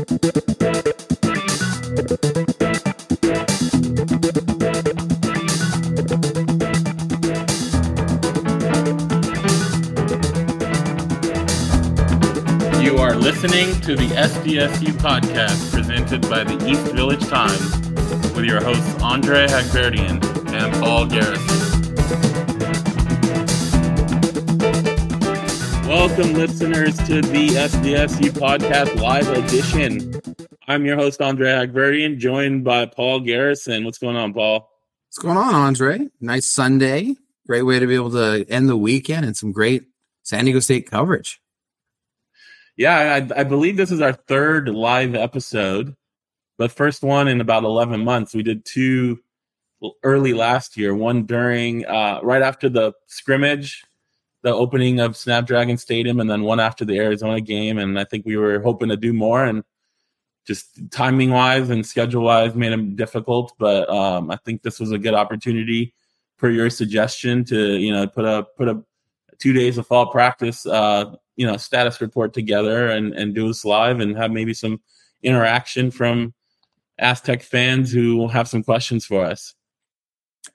You are listening to the SDSU podcast presented by the East Village Times with your hosts Andre Haghverdian and Paul Garrison. Welcome, listeners, to the SDSU podcast live edition. I'm your host, Andre Haghverdian, joined by Paul Garrison. What's going on, Paul? What's going on, Andre? Nice Sunday. Great way to be able to end the weekend and some great San Diego State coverage. Yeah, I, I believe this is our third live episode, but first one in about 11 months. We did two early last year, one during uh, right after the scrimmage, the opening of Snapdragon Stadium, and then one after the Arizona game. And I think we were hoping to do more, and just timing wise and schedule wise made them difficult. But um, I think this was a good opportunity for your suggestion to you know put a put a two days of fall practice uh, you know status report together and and do this live and have maybe some interaction from Aztec fans who will have some questions for us.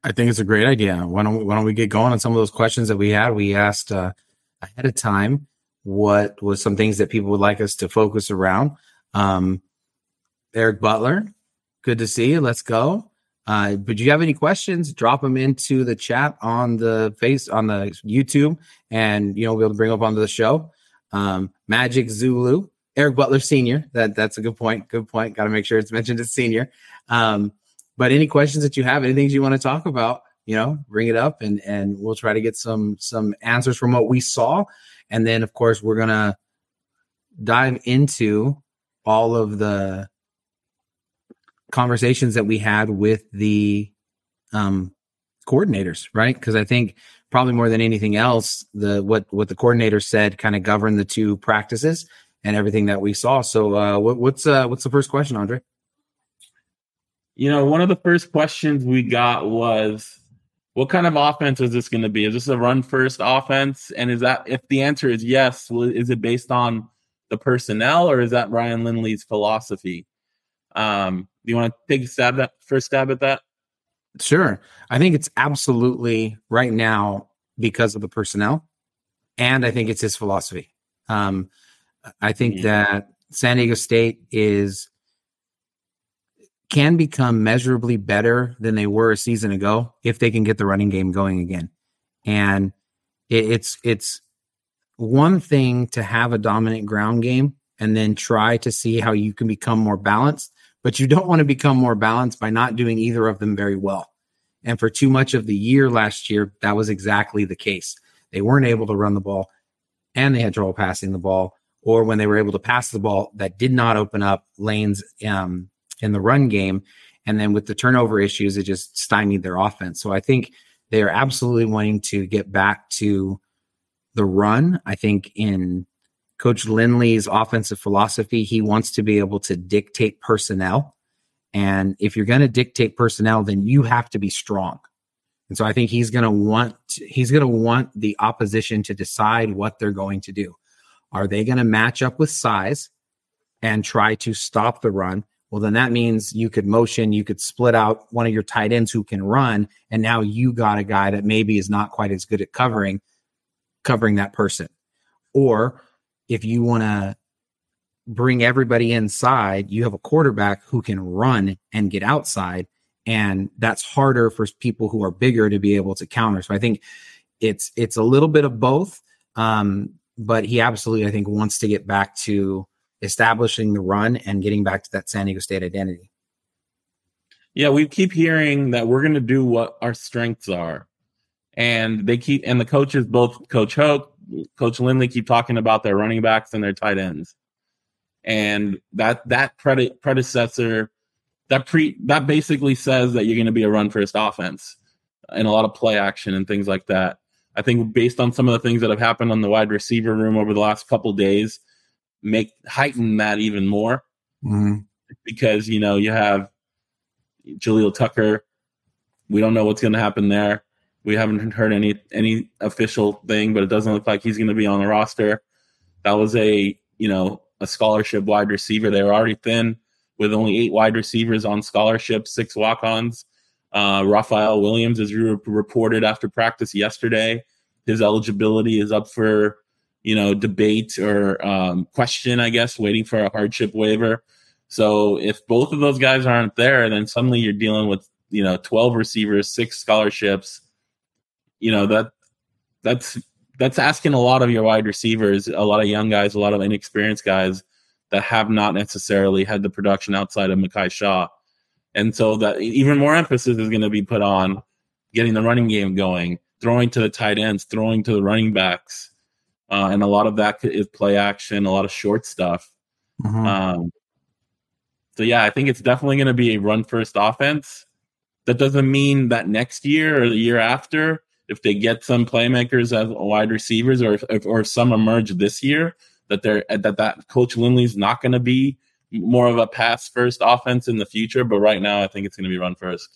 I think it's a great idea. Why don't we, why don't we get going on some of those questions that we had? We asked uh, ahead of time what was some things that people would like us to focus around. Um, Eric Butler, good to see you. Let's go. Uh, but do you have any questions? Drop them into the chat on the face on the YouTube, and you know we'll be able to bring up onto the show. Um, Magic Zulu, Eric Butler Senior. That that's a good point. Good point. Got to make sure it's mentioned as senior. Um, but any questions that you have, anything you want to talk about, you know, bring it up, and and we'll try to get some some answers from what we saw, and then of course we're gonna dive into all of the conversations that we had with the um, coordinators, right? Because I think probably more than anything else, the what what the coordinator said kind of governed the two practices and everything that we saw. So, uh, what, what's uh, what's the first question, Andre? You know, one of the first questions we got was, "What kind of offense is this going to be? Is this a run first offense? And is that if the answer is yes, is it based on the personnel or is that Ryan Lindley's philosophy?" Um, do you want to take a stab at first stab at that? Sure. I think it's absolutely right now because of the personnel, and I think it's his philosophy. Um, I think yeah. that San Diego State is can become measurably better than they were a season ago if they can get the running game going again. And it, it's it's one thing to have a dominant ground game and then try to see how you can become more balanced but you don't want to become more balanced by not doing either of them very well. And for too much of the year last year, that was exactly the case. They weren't able to run the ball and they had trouble passing the ball. Or when they were able to pass the ball, that did not open up lanes um, in the run game. And then with the turnover issues, it just stymied their offense. So I think they are absolutely wanting to get back to the run. I think in Coach Lindley's offensive philosophy, he wants to be able to dictate personnel. And if you're going to dictate personnel, then you have to be strong. And so I think he's going to want he's going to want the opposition to decide what they're going to do. Are they going to match up with size and try to stop the run? Well, then that means you could motion, you could split out one of your tight ends who can run, and now you got a guy that maybe is not quite as good at covering covering that person. Or if you want to bring everybody inside, you have a quarterback who can run and get outside. And that's harder for people who are bigger to be able to counter. So I think it's it's a little bit of both. Um, but he absolutely, I think, wants to get back to establishing the run and getting back to that San Diego State identity. Yeah, we keep hearing that we're going to do what our strengths are, and they keep and the coaches, both Coach Hoke, Coach Lindley keep talking about their running backs and their tight ends, and that that prede- predecessor that pre that basically says that you're going to be a run first offense and a lot of play action and things like that. I think based on some of the things that have happened on the wide receiver room over the last couple days, make heighten that even more mm-hmm. because you know you have Jaleel Tucker. We don't know what's going to happen there. We haven't heard any any official thing, but it doesn't look like he's going to be on the roster. That was a you know a scholarship wide receiver. They were already thin with only eight wide receivers on scholarship, six walk-ons. Uh, Raphael Williams is re- reported after practice yesterday. His eligibility is up for you know debate or um, question, I guess, waiting for a hardship waiver. So if both of those guys aren't there, then suddenly you're dealing with you know 12 receivers, six scholarships. You know that that's that's asking a lot of your wide receivers, a lot of young guys, a lot of inexperienced guys that have not necessarily had the production outside of Mekhi Shaw. And so that even more emphasis is going to be put on getting the running game going, throwing to the tight ends, throwing to the running backs. Uh, and a lot of that is play action, a lot of short stuff. Mm-hmm. Um, so yeah, I think it's definitely going to be a run first offense. That doesn't mean that next year or the year after, if they get some playmakers as wide receivers, or if, or if some emerge this year, that they're that that Coach Lindley's not going to be more of a pass first offense in the future. But right now, I think it's going to be run 1st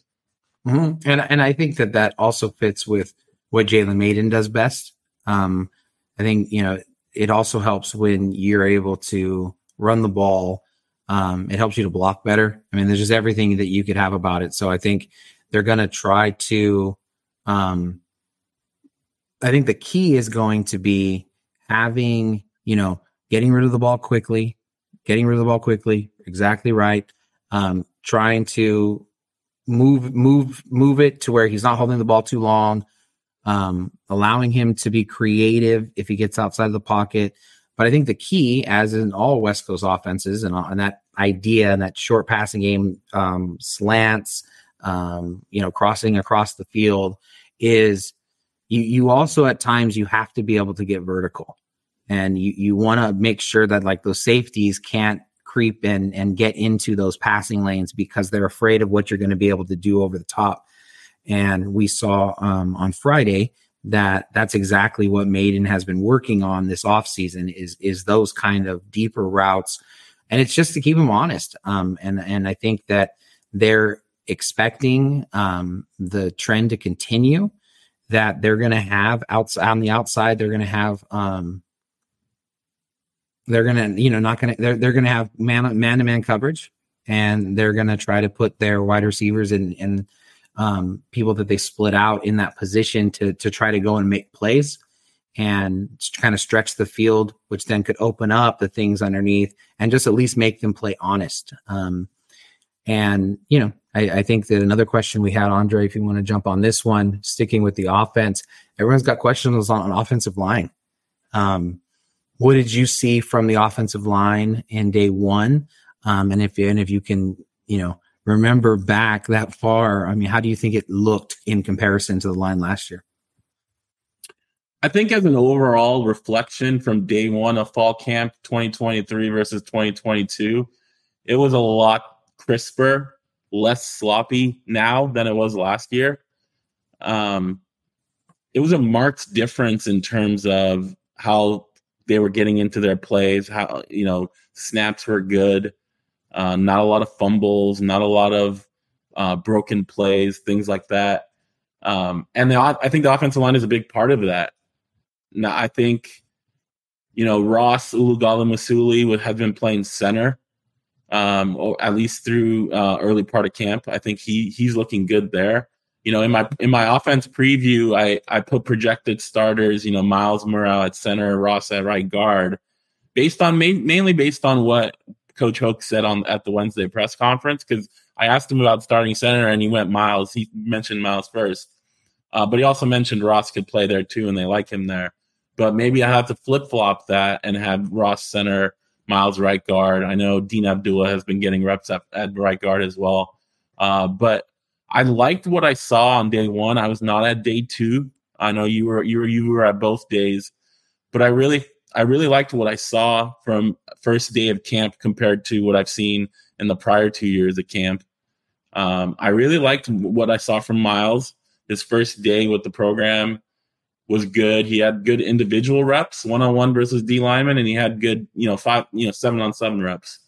mm-hmm. And and I think that that also fits with what Jalen Mayden does best. Um, I think you know it also helps when you're able to run the ball um, it helps you to block better. I mean, there's just everything that you could have about it. So I think they're going to try to. Um, I think the key is going to be having, you know, getting rid of the ball quickly, getting rid of the ball quickly. Exactly right. Um, trying to move, move, move it to where he's not holding the ball too long. Um, allowing him to be creative if he gets outside of the pocket. But I think the key, as in all West Coast offenses, and, that idea and that short passing game, um, slants, um, you know, crossing across the field, is you you also at times you have to be able to get vertical, and you you want to make sure that like those safeties can't creep in and get into those passing lanes because they're afraid of what you're going to be able to do over the top. And we saw um, on Friday that that's exactly what Mayden has been working on this offseason is is those kind of deeper routes. And it's just to keep him honest. Um, and and I think that they're expecting um, the trend to continue. That they're going to have outside on the outside, they're going to have um, they're going to you know not going to they're they're going to have man man to man coverage, and they're going to try to put their wide receivers in in um, people that they split out in that position to to try to go and make plays and kind of stretch the field, which then could open up the things underneath and just at least make them play honest. Um, and you know, I, I, think that another question we had, Andre, if you want to jump on this one, sticking with the offense, everyone's got questions on, on offensive line. Um, what did you see from the offensive line in day one? Um, and if and if you can, you know, remember back that far, I mean, how do you think it looked in comparison to the line last year? I think as an overall reflection from day one of fall camp 2023 versus 2022, it was a lot crisper, less sloppy now than it was last year. Um, it was a marked difference in terms of how they were getting into their plays, how, you know, snaps were good. Uh, not a lot of fumbles, not a lot of uh, broken plays, things like that. Um, and the, I think the offensive line is a big part of that. Now, I think, you know, Ross Ulugali would have been playing center, um, or at least through uh, early part of camp. I think he he's looking good there. You know, in my in my offense preview, I I put projected starters. You know, Miles Murao at center, Ross at right guard, based on mainly based on what Coach Hoke said on at the Wednesday press conference because I asked him about starting center and he went Miles. He mentioned Miles first, uh, but he also mentioned Ross could play there too, and they like him there. But maybe I have to flip flop that and have Ross center, Miles right guard. I know Dean Abdullah has been getting reps at, at right guard as well. Uh, but I liked what I saw on day one. I was not at day two. I know you were you were you were at both days, but I really I really liked what I saw from first day of camp compared to what I've seen in the prior two years of camp. Um, I really liked what I saw from Miles. His first day with the program was good. He had good individual reps, one on one versus D lineman, and he had good, you know, five, you know, seven on seven reps.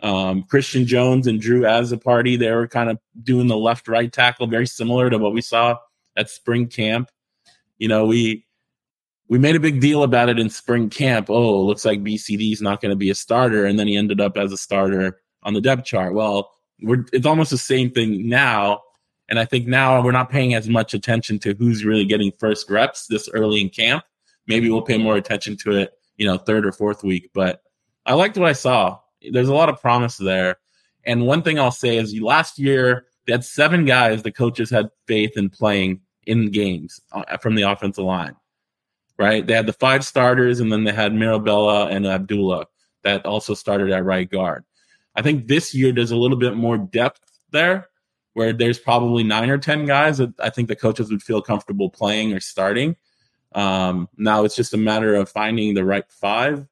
Um, Christian Jones and Drew Azzopardi, they were kind of doing the left right tackle, very similar to what we saw at spring camp. You know, we we made a big deal about it in spring camp. Oh, looks like BCD is not going to be a starter, and then he ended up as a starter on the depth chart. Well, it's almost the same thing now, and I think now we're not paying as much attention to who's really getting first reps this early in camp. Maybe we'll pay more attention to it, you know, third or fourth week. But I liked what I saw. There's a lot of promise there. And one thing I'll say is last year they had seven guys the coaches had faith in playing in games uh, from the offensive line right? They had the five starters, and then they had Mirabella and Abdullah that also started at right guard. I think this year there's a little bit more depth there, where there's probably nine or ten guys that I think the coaches would feel comfortable playing or starting. Um, now it's just a matter of finding the right five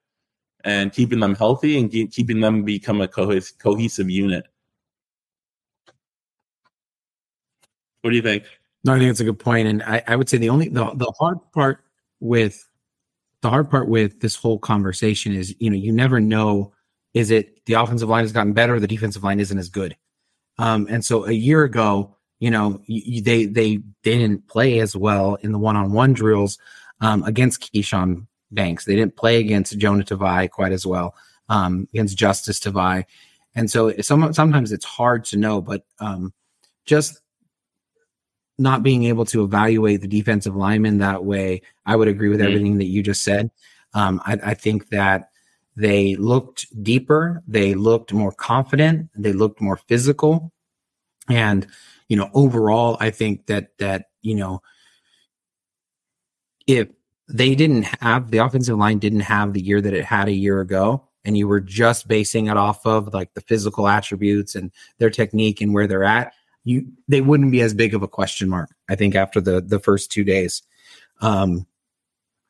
and keeping them healthy and keeping them become a cohesive unit. What do you think? No, I think it's a good point, and I, I would say the only the, the hard part with the hard part with this whole conversation is, you know, you never know is it the offensive line has gotten better, the defensive line isn't as good. Um, and so a year ago, you know, you, they they didn't play as well in the one-on-one drills um, against Keshawn Banks. They didn't play against Jonah Tavai quite as well um, against Justice Tavai, and so some, sometimes it's hard to know. But um, just not being able to evaluate the defensive lineman that way, I would agree with mm-hmm. everything that you just said. Um, I, I, think that they looked deeper, they looked more confident, they looked more physical, and you know, overall, I think that that you know, if they didn't have the offensive line didn't have the year that it had a year ago, and you were just basing it off of like the physical attributes and their technique and where they're at, you they wouldn't be as big of a question mark. I think after the the first two days. Um,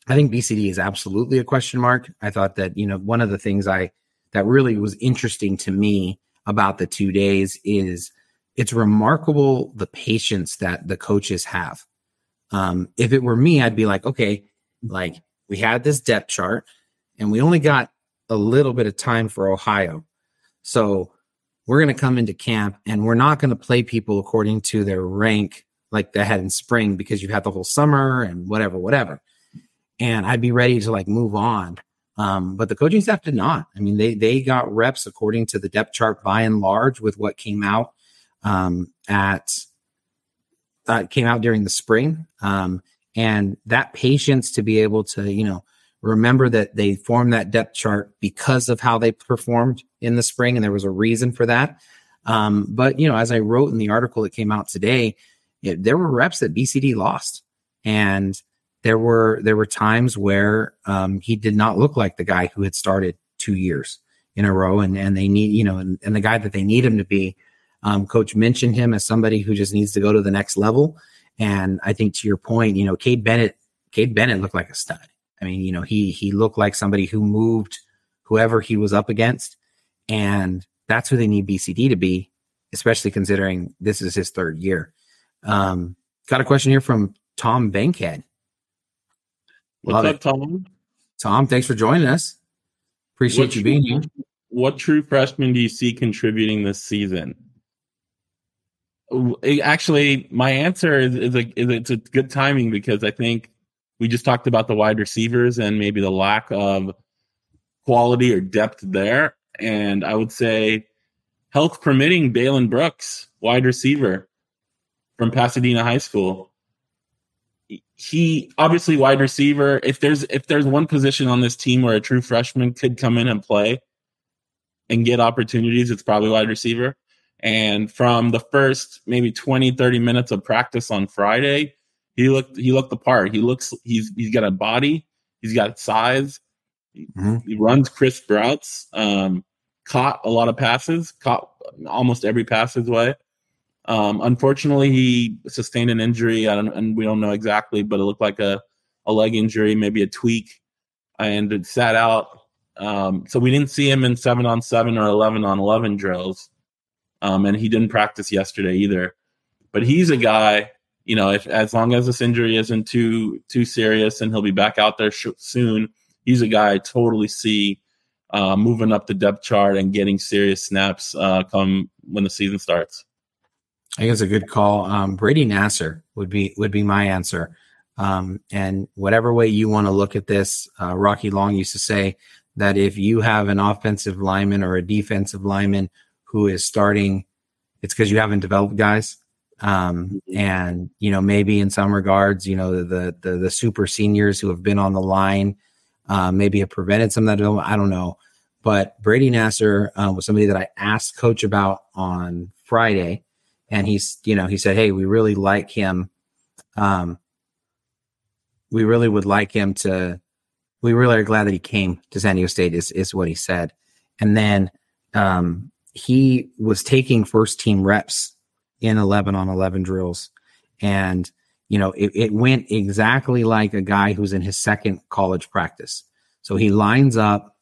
I think BCD is absolutely a question mark. I thought that you know one of the things I that really was interesting to me about the two days is it's remarkable the patience that the coaches have. Um, if it were me, I'd be like, okay, like we had this depth chart and we only got a little bit of time for Ohio. So we're going to come into camp and we're not going to play people according to their rank like they had in spring because you've had the whole summer and whatever, whatever. And I'd be ready to like move on. Um, but the coaching staff did not. I mean, they they got reps according to the depth chart by and large with what came out um, at uh, came out during the spring. Um, and that patience to be able to, you know, remember that they formed that depth chart because of how they performed in the spring, and there was a reason for that. Um, but you know, as I wrote in the article that came out today, it, there were reps that BCD lost, and there were there were times where um, he did not look like the guy who had started two years in a row, and and they need you know, and, and the guy that they need him to be. Um, Coach mentioned him as somebody who just needs to go to the next level, and I think to your point, you know, Cade Bennett, Cade Bennett looked like a stud. I mean, you know, he he looked like somebody who moved whoever he was up against, and that's who they need BCD to be, especially considering this is his third year. Um, got a question here from Tom Bankhead. What's Love up, it. Tom? Tom, thanks for joining us. Appreciate what you true, being here. What true freshman do you see contributing this season? Actually, my answer is, is, a, is it's a good timing because I think we just talked about the wide receivers and maybe the lack of quality or depth there. And I would say, health permitting, Baylon Brooks, wide receiver from Pasadena High School. He obviously wide receiver. If there's if there's one position on this team where a true freshman could come in and play and get opportunities, it's probably wide receiver. And from the first maybe 20, 30 minutes of practice on Friday, he looked he looked the part. He looks he's he's got a body, he's got size, mm-hmm. he runs crisp routes. Um, caught a lot of passes, caught almost every pass his way. Um, unfortunately, he sustained an injury, and we don't know exactly, but it looked like a, a leg injury, maybe a tweak, and it sat out. Um, so we didn't see him in seven on seven or eleven on eleven drills, um, and he didn't practice yesterday either. But he's a guy you know, if as long as this injury isn't too too serious and he'll be back out there sh- soon, he's a guy I totally see uh, moving up the depth chart and getting serious snaps uh, come when the season starts. I think it's a good call. Um, Brady Nasser would be would be my answer. Um, and whatever way you want to look at this, uh, Rocky Long used to say that if you have an offensive lineman or a defensive lineman who is starting, it's because you haven't developed guys. Um, mm-hmm. and you know, maybe in some regards, you know, the the the super seniors who have been on the line, uh, maybe have prevented some of that. I don't know. But Brady Nasser uh, was somebody that I asked coach about on Friday, and he's, you know, he said, "Hey, we really like him. Um, we really would like him to. We really are glad that he came to San Diego State." Is is what he said, and then um, he was taking first team reps in 11 on 11 drills, and you know, it, it went exactly like a guy who's in his second college practice. So he lines up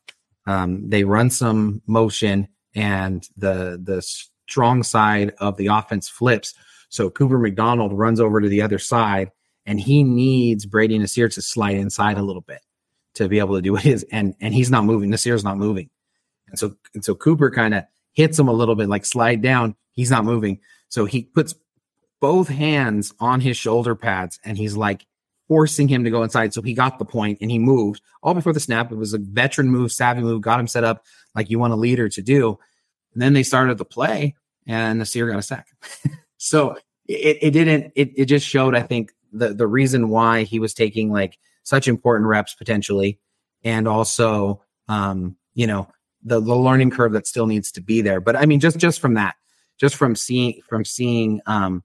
um, they run some motion, and the the strong side of the offense flips. So Cooper McDonald runs over to the other side, and he needs Brady Nasser to slide inside a little bit to be able to do his. And and he's not moving. Nasser's not moving, and so and so Cooper kind of hits him a little bit, like slide down. He's not moving, so he puts both hands on his shoulder pads, and he's like forcing him to go inside. So he got the point and he moved all before the snap. It was a veteran move, savvy move, got him set up like you want a leader to do. And then they started the play and Nasser got a sack. so it, it didn't, it, it just showed, I think, the, the reason why he was taking like such important reps potentially. And also, um, you know, the, the learning curve that still needs to be there. But I mean, just, just from that, just from seeing, from seeing, um,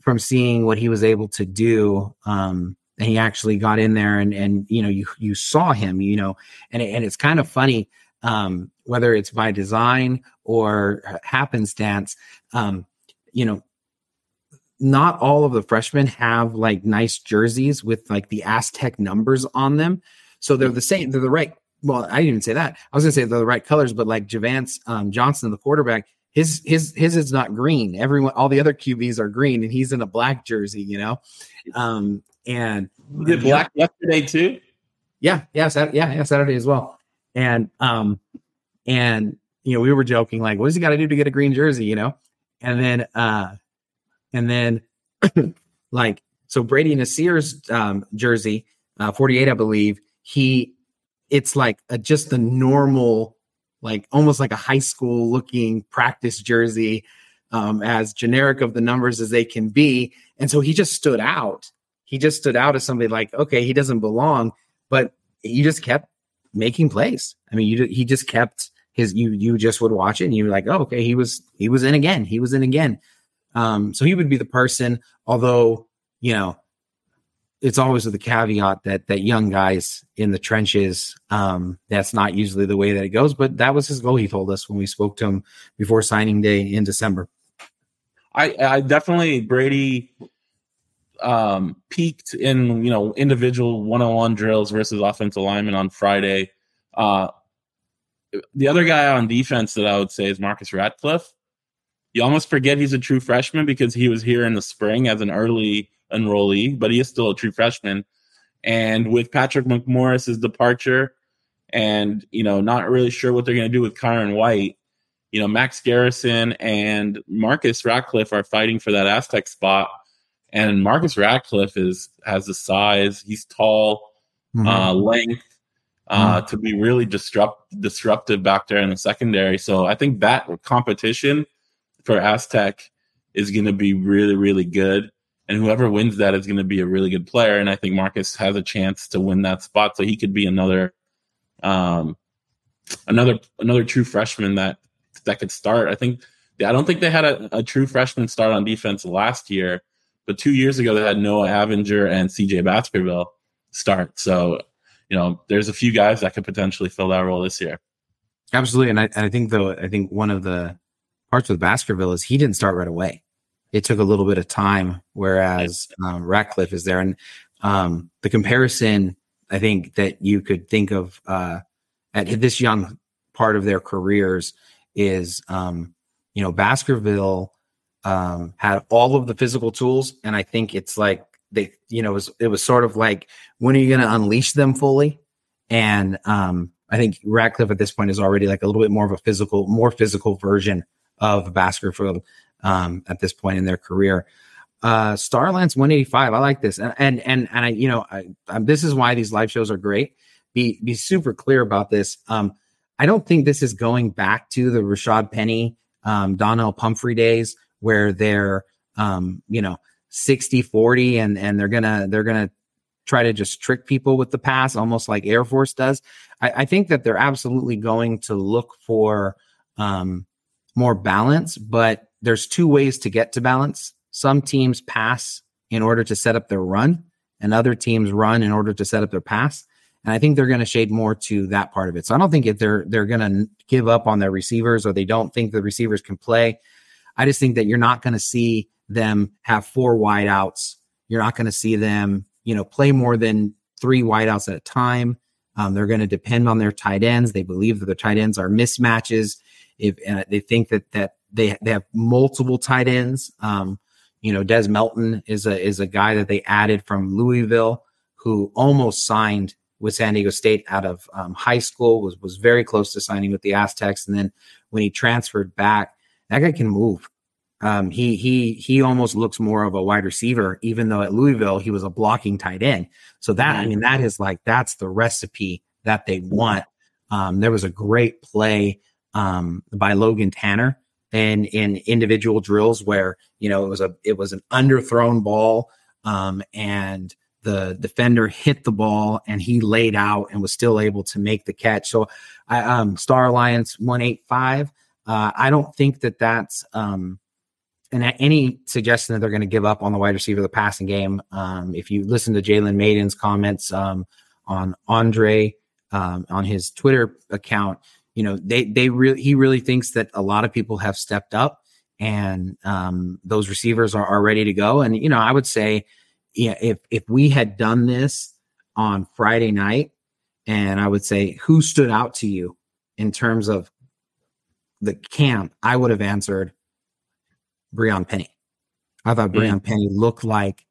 from seeing what he was able to do. Um, and he actually got in there and, and, you know, you, you saw him, you know, and, and it's kind of funny, um, whether it's by design or happenstance, um, you know, not all of the freshmen have like nice jerseys with like the Aztec numbers on them. So they're the same. They're the right. Well, I didn't even say that. I was going to say they're the right colors, but like Javance um, Johnson, the quarterback, his his his is not green. Everyone, all the other QBs are green, and he's in a black jersey. You know, um, and he did black yesterday too. Yeah, yeah, Saturday, yeah, yeah, Saturday as well. And um, and you know, we were joking like, what does he got to do to get a green jersey? You know, and then uh, and then like so Brady Nasser's um jersey, uh, forty eight, I believe. He, it's like a, just the normal like almost like a high school looking practice jersey, um, as generic of the numbers as they can be. And so he just stood out. He just stood out as somebody like, okay, he doesn't belong, but he just kept making plays. I mean, you he just kept his you you just would watch it and you were like, oh, okay, he was he was in again. He was in again. Um, so he would be the person, although, you know, it's always with the caveat that that young guys in the trenches, um, that's not usually the way that it goes. But that was his goal. He told us when we spoke to him before signing day in December. I, I definitely Brady um, peaked in you know individual one-on-one drills versus offensive lineman on Friday. Uh, the other guy on defense that I would say is Marcus Ratcliffe. You almost forget he's a true freshman because he was here in the spring as an early enrollee, but he is still a true freshman. And with Patrick McMorris's departure, and you know, not really sure what they're going to do with Kyron White, you know, Max Garrison and Marcus Ratcliffe are fighting for that Aztec spot. And Marcus Ratcliffe is has the size, he's tall, mm-hmm. uh, length, uh, mm-hmm. to be really disrupt disruptive back there in the secondary. So I think that competition for Aztec is going to be really, really good and whoever wins that is going to be a really good player. And I think Marcus has a chance to win that spot, so he could be another, um, another another true freshman that that could start. I think I don't think they had a, a true freshman start on defense last year, but two years ago they had Noah Avinger and C.J. Baskerville start. So you know, there's a few guys that could potentially fill that role this year. Absolutely, and I, and I think though I think one of the parts with Baskerville is he didn't start right away it took a little bit of time, whereas um, Ratcliffe is there. And um, the comparison, I think that you could think of uh, at this young part of their careers is, um, you know, Baskerville um, had all of the physical tools, and I think it's like they, you know, it was, it was sort of like when are you going to unleash them fully? And um, I think Ratcliffe at this point is already like a little bit more of a physical, more physical version of Baskerville um, at this point in their career. Uh, Starlance 185. I like this, and and and, and I, you know, I, I, this is why these live shows are great. Be be super clear about this. Um, I don't think this is going back to the Rashad Penny, um, Donnel Pumphrey days where they're, um, you know, 60 40 and and they're gonna they're gonna try to just trick people with the pass, almost like Air Force does. I, I think that they're absolutely going to look for um, more balance, but there's two ways to get to balance. Some teams pass in order to set up their run, and other teams run in order to set up their pass. And I think they're going to shade more to that part of it. So I don't think if they're they're going to give up on their receivers or they don't think the receivers can play. I just think that you're not going to see them have four wideouts. You're not going to see them, you know, play more than three wideouts at a time. Um, they're going to depend on their tight ends. They believe that their tight ends are mismatches. If uh, they think that that they they have multiple tight ends, um, you know, Des Melton is a is a guy that they added from Louisville who almost signed with San Diego State out of um, high school. was was very close to signing with the Aztecs, and then when he transferred back, that guy can move. Um, he he he almost looks more of a wide receiver, even though at Louisville he was a blocking tight end. So that I mean that is like that's the recipe that they want. Um, there was a great play um, by Logan Tanner and in individual drills where you know it was a it was an underthrown ball um, and the defender hit the ball and he laid out and was still able to make the catch. So I um, Star Alliance one eight five. Uh, I don't think that that's um, and any suggestion that they're going to give up on the wide receiver, the passing game. Um, if you listen to Jalen Mayden's comments um, on Andre um, on his Twitter account, you know they they really he really thinks that a lot of people have stepped up and um, those receivers are, are ready to go. And you know, I would say, yeah, if if we had done this on Friday night, and I would say who stood out to you in terms of the camp, I would have answered Brionne Penny. I thought mm. Brionne Penny looked like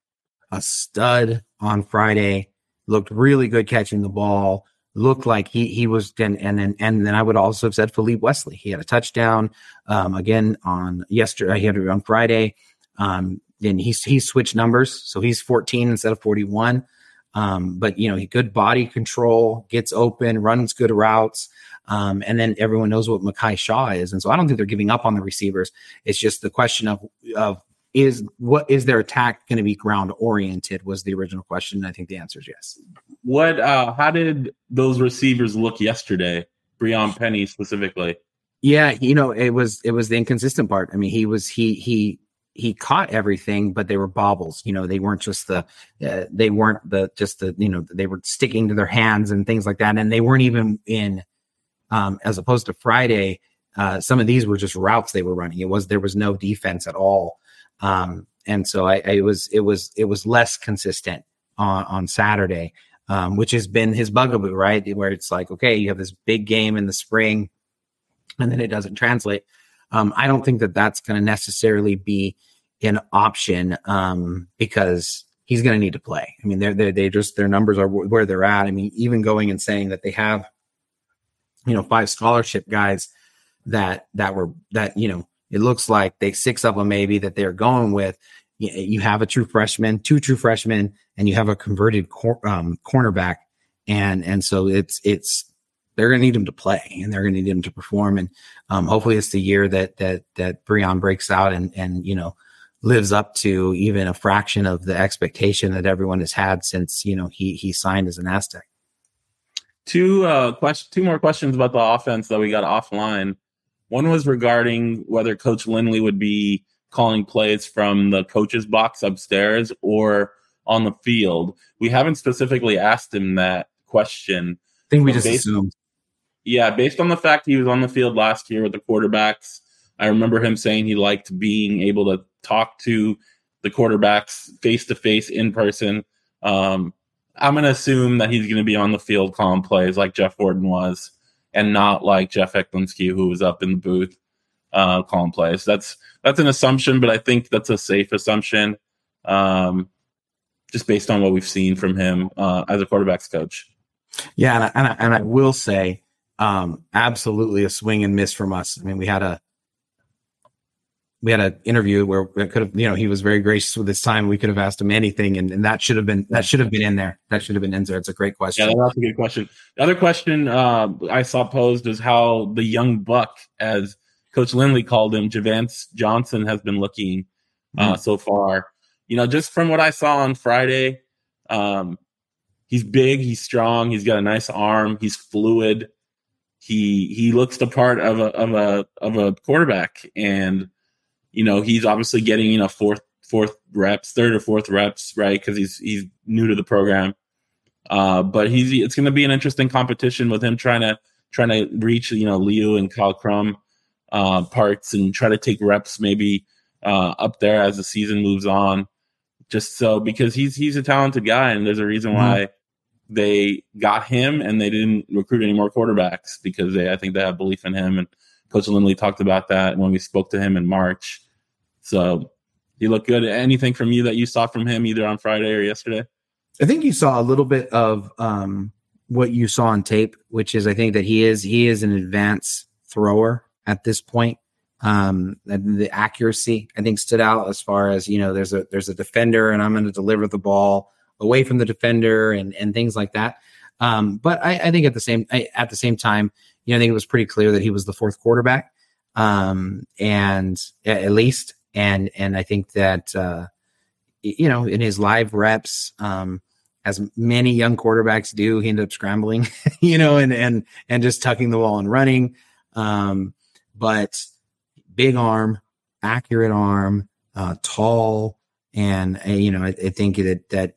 a stud on Friday. Looked really good catching the ball. Looked like he he was and and then and then I would also have said Philippe Wesley. He had a touchdown um, again on yesterday. He had it on Friday. Um, and he's he switched numbers, so he's 14 instead of 41. Um, but you know, he good body control, gets open, runs good routes. Um, and then everyone knows what Mekhi Shaw is. And so I don't think they're giving up on the receivers. It's just the question of, of is what is their attack going to be ground oriented was the original question. And I think the answer is yes. What, uh, how did those receivers look yesterday? Brionne Penny specifically. Yeah. You know, it was, it was the inconsistent part. I mean, he was, he, he, he caught everything, but they were bobbles. You know, they weren't just the, uh, they weren't the, just the, you know, they were sticking to their hands and things like that. And they weren't even in um, as opposed to Friday. Uh, some of these were just routes they were running. It was there was no defense at all, um, and so I, I was it was it was less consistent on on Saturday, um, which has been his bugaboo, right? Where it's like, okay, you have this big game in the spring, and then it doesn't translate. Um, I don't think that that's going to necessarily be an option um, because he's going to need to play. I mean, they're, they're they just their numbers are where they're at. I mean, even going and saying that they have you know, five scholarship guys that that were that you know it looks like they six of them maybe that they're going with. You, have a true freshman, two true freshmen, and you have a converted cor- um, cornerback, and and so it's it's they're going to need him to play and they're going to need him to perform, and um, hopefully it's the year that that that Brionne breaks out and and you know lives up to even a fraction of the expectation that everyone has had since you know he he signed as an Aztec. Two uh question, two more questions about the offense that we got offline. One was regarding whether Coach Lindley would be calling plays from the coach's box upstairs or on the field. We haven't specifically asked him that question. I think we just based, assumed. Yeah, based on the fact he was on the field last year with the quarterbacks, I remember him saying he liked being able to talk to the quarterbacks face to face in person. Um, I'm going to assume that he's going to be on the field calling plays like Jeff Horton was, and not like Jeff Hecklinski, who was up in the booth uh, calling plays. That's that's an assumption, but I think that's a safe assumption, um, just based on what we've seen from him uh, as a quarterbacks coach. Yeah, and I, and I, and I will say, um, absolutely a swing and miss from us. I mean, we had a we had an interview where it could have, you know, he was very gracious with his time. We could have asked him anything, and, and that should have been that should have been in there. That should have been in there. It's a great question. Yeah, that's a good question. The other question uh, I saw posed is how the young buck, as Coach Lindley called him, Javance Johnson, has been looking uh, mm-hmm. so far. You know, just from what I saw on Friday, um, he's big, he's strong, he's got a nice arm, he's fluid. He he looks the part of a of a of a quarterback, and you know he's obviously getting you know fourth fourth reps, third or fourth reps, right? Because he's he's new to the program. Uh, but he's it's going to be an interesting competition with him trying to trying to reach you know Leo and Kyle Crum uh, parts and try to take reps maybe uh, up there as the season moves on just so because he's he's a talented guy and there's a reason mm-hmm. why they got him and they didn't recruit any more quarterbacks because they I think they have belief in him and Coach Lindley talked about that when we spoke to him in March. So he looked good. Anything from you that you saw from him either on Friday or yesterday? I think you saw a little bit of um, what you saw on tape, which is I think that he is he is an advanced thrower at this point. Um, the accuracy I think stood out as far as you know. There's a there's a defender, and I'm going to deliver the ball away from the defender, and and things like that. Um, but I, I, think at the same I, at the same time, you know, I think it was pretty clear that he was the fourth quarterback, um, and at least, and and I think that uh, you know, in his live reps, um, as many young quarterbacks do, he ended up scrambling, you know, and and and just tucking the ball and running. Um, but big arm, accurate arm, uh, tall, and uh, you know I, I, think that that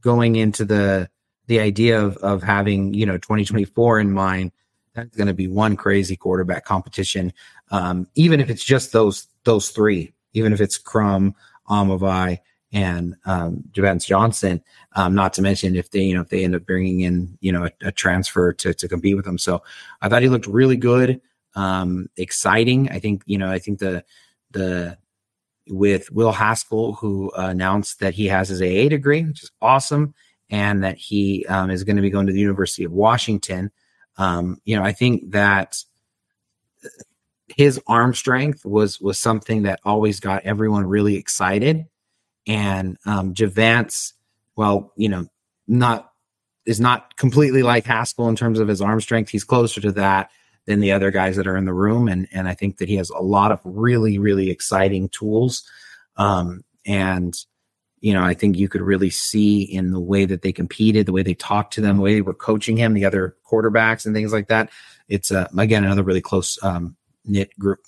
going into the the idea of of having you know 2024 in mind, that's going to be one crazy quarterback competition. Um, even if it's just those those three, even if it's Crum, Amavai, and um, Johnson. Um, not to mention if they, you know, if they end up bringing in, you know, a, a, transfer to to compete with them. So I thought he looked really good um, exciting. I think you know. I think the the with Will Haskell, who announced that he has his AA degree, which is awesome, and that he um, is going to be going to the University of Washington. Um, you know, I think that his arm strength was was something that always got everyone really excited. And um, Javance, well, you know, not is not completely like Haskell in terms of his arm strength. He's closer to that than the other guys that are in the room. And, and I think that he has a lot of really, really exciting tools. Um, and, you know, I think you could really see in the way that they competed, the way they talked to them, the way they were coaching him, the other quarterbacks and things like that. It's, uh, again, another really close um, knit group.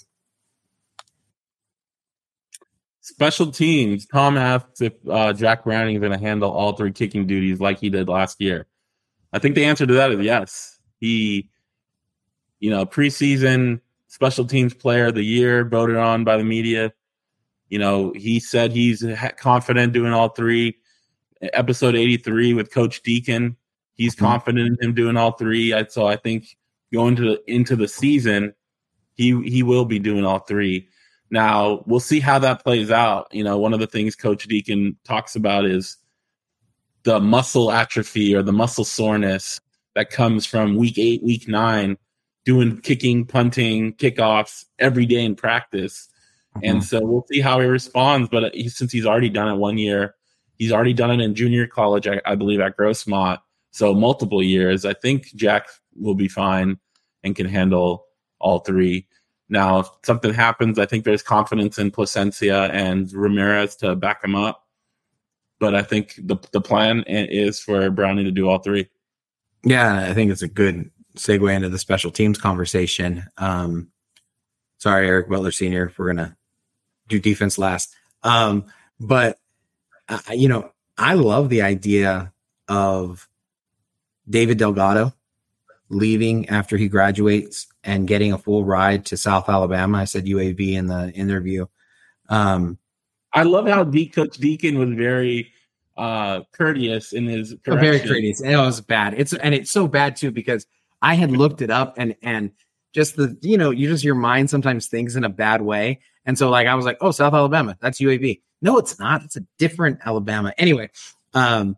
Special teams. Tom asks if uh, Jack Browning is going to handle all three kicking duties like he did last year. I think the answer to that is yes. He you know, preseason special teams player of the year voted on by the media. You know, he said he's confident doing all three. Episode 83 with Coach Deakin, he's mm-hmm. confident in him doing all three. So I think going to the, into the season, he he will be doing all three. Now we'll see how that plays out. You know, one of the things Coach Deakin talks about is the muscle atrophy or the muscle soreness that comes from week eight, week nine doing kicking, punting, kickoffs every day in practice. Mm-hmm. And so we'll see how he responds. But he, since he's already done it one year, he's already done it in junior college, I, I believe, at Grossmont. So multiple years. I think Jack will be fine and can handle all three. Now, if something happens, I think there's confidence in Placencia and Ramirez to back him up. But I think the the plan is for Browning to do all three. Yeah, I think it's a good segue into the special teams conversation. Um, sorry, Eric Butler Sr., if we're gonna do defense last. Um, but uh, you know, I love the idea of David Delgado leaving after he graduates and getting a full ride to South Alabama. I said UAB in the interview. Um, I love how D Coach Deakin was very uh courteous in his correction. very courteous. And it was bad. It's and it's so bad too because I had looked it up and and just the you know you just your mind sometimes thinks in a bad way, and so like I was like, oh, South Alabama, that's UAB. No, it's not. It's a different Alabama. Anyway, um,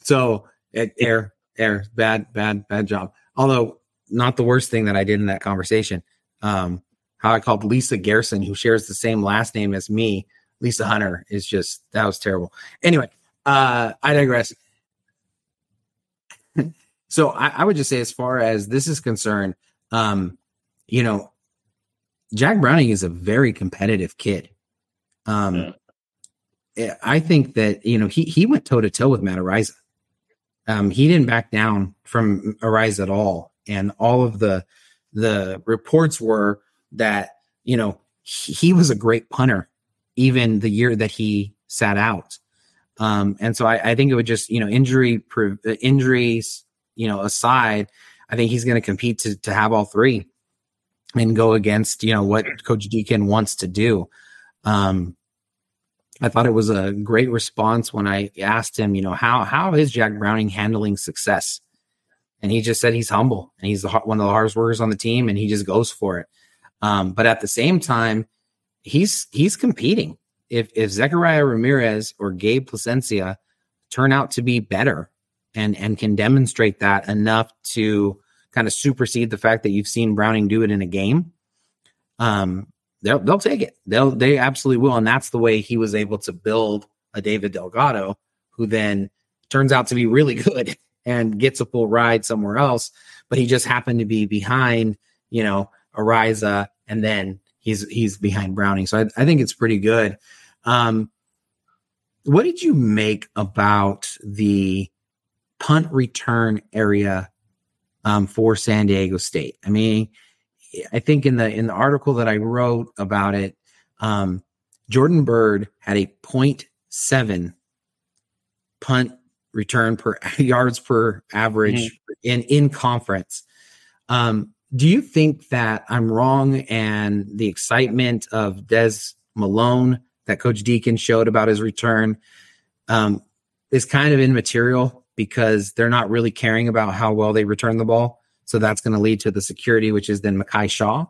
so it, air air bad bad bad job. Although not the worst thing that I did in that conversation. Um, how I called Lisa Garrison, who shares the same last name as me, Lisa Hunter, is just that was terrible. Anyway, uh, I digress. so I, I, would just say, as far as this is concerned, um, you know, Jack Browning is a very competitive kid. Um, yeah. I think that you know he he went toe to toe with Matt Araiza. Um, he didn't back down from Araiza at all, and all of the the reports were that you know he, he was a great punter, even the year that he sat out. Um, and so I, I, think it would just you know injury injuries you know aside, I think he's going to compete to to have all three and go against you know what Coach Deakin wants to do. Um, I thought it was a great response when I asked him, you know, how how is Jack Browning handling success? And he just said he's humble and he's the, one of the hardest workers on the team, and he just goes for it. Um, but at the same time, he's he's competing. If if Zechariah Ramirez or Gabe Placencia turn out to be better and and can demonstrate that enough to kind of supersede the fact that you've seen Browning do it in a game, um, they'll they'll take it. They'll they absolutely will, and that's the way he was able to build a David Delgado, who then turns out to be really good and gets a full ride somewhere else. But he just happened to be behind, you know, Araiza, and then he's he's behind Browning. So I, I think it's pretty good. Um, what did you make about the punt return area um, for San Diego State. I mean, I think in the in the article that I wrote about it, um, Jordan Byrd had a 0.7 punt return per yards per average mm-hmm. in in conference. Um, do you think that I'm wrong and the excitement of Des Malone that Coach Deakin showed about his return um, is kind of immaterial because they're not really caring about how well they return the ball. So that's going to lead to the security, which is then Mekhi Shaw.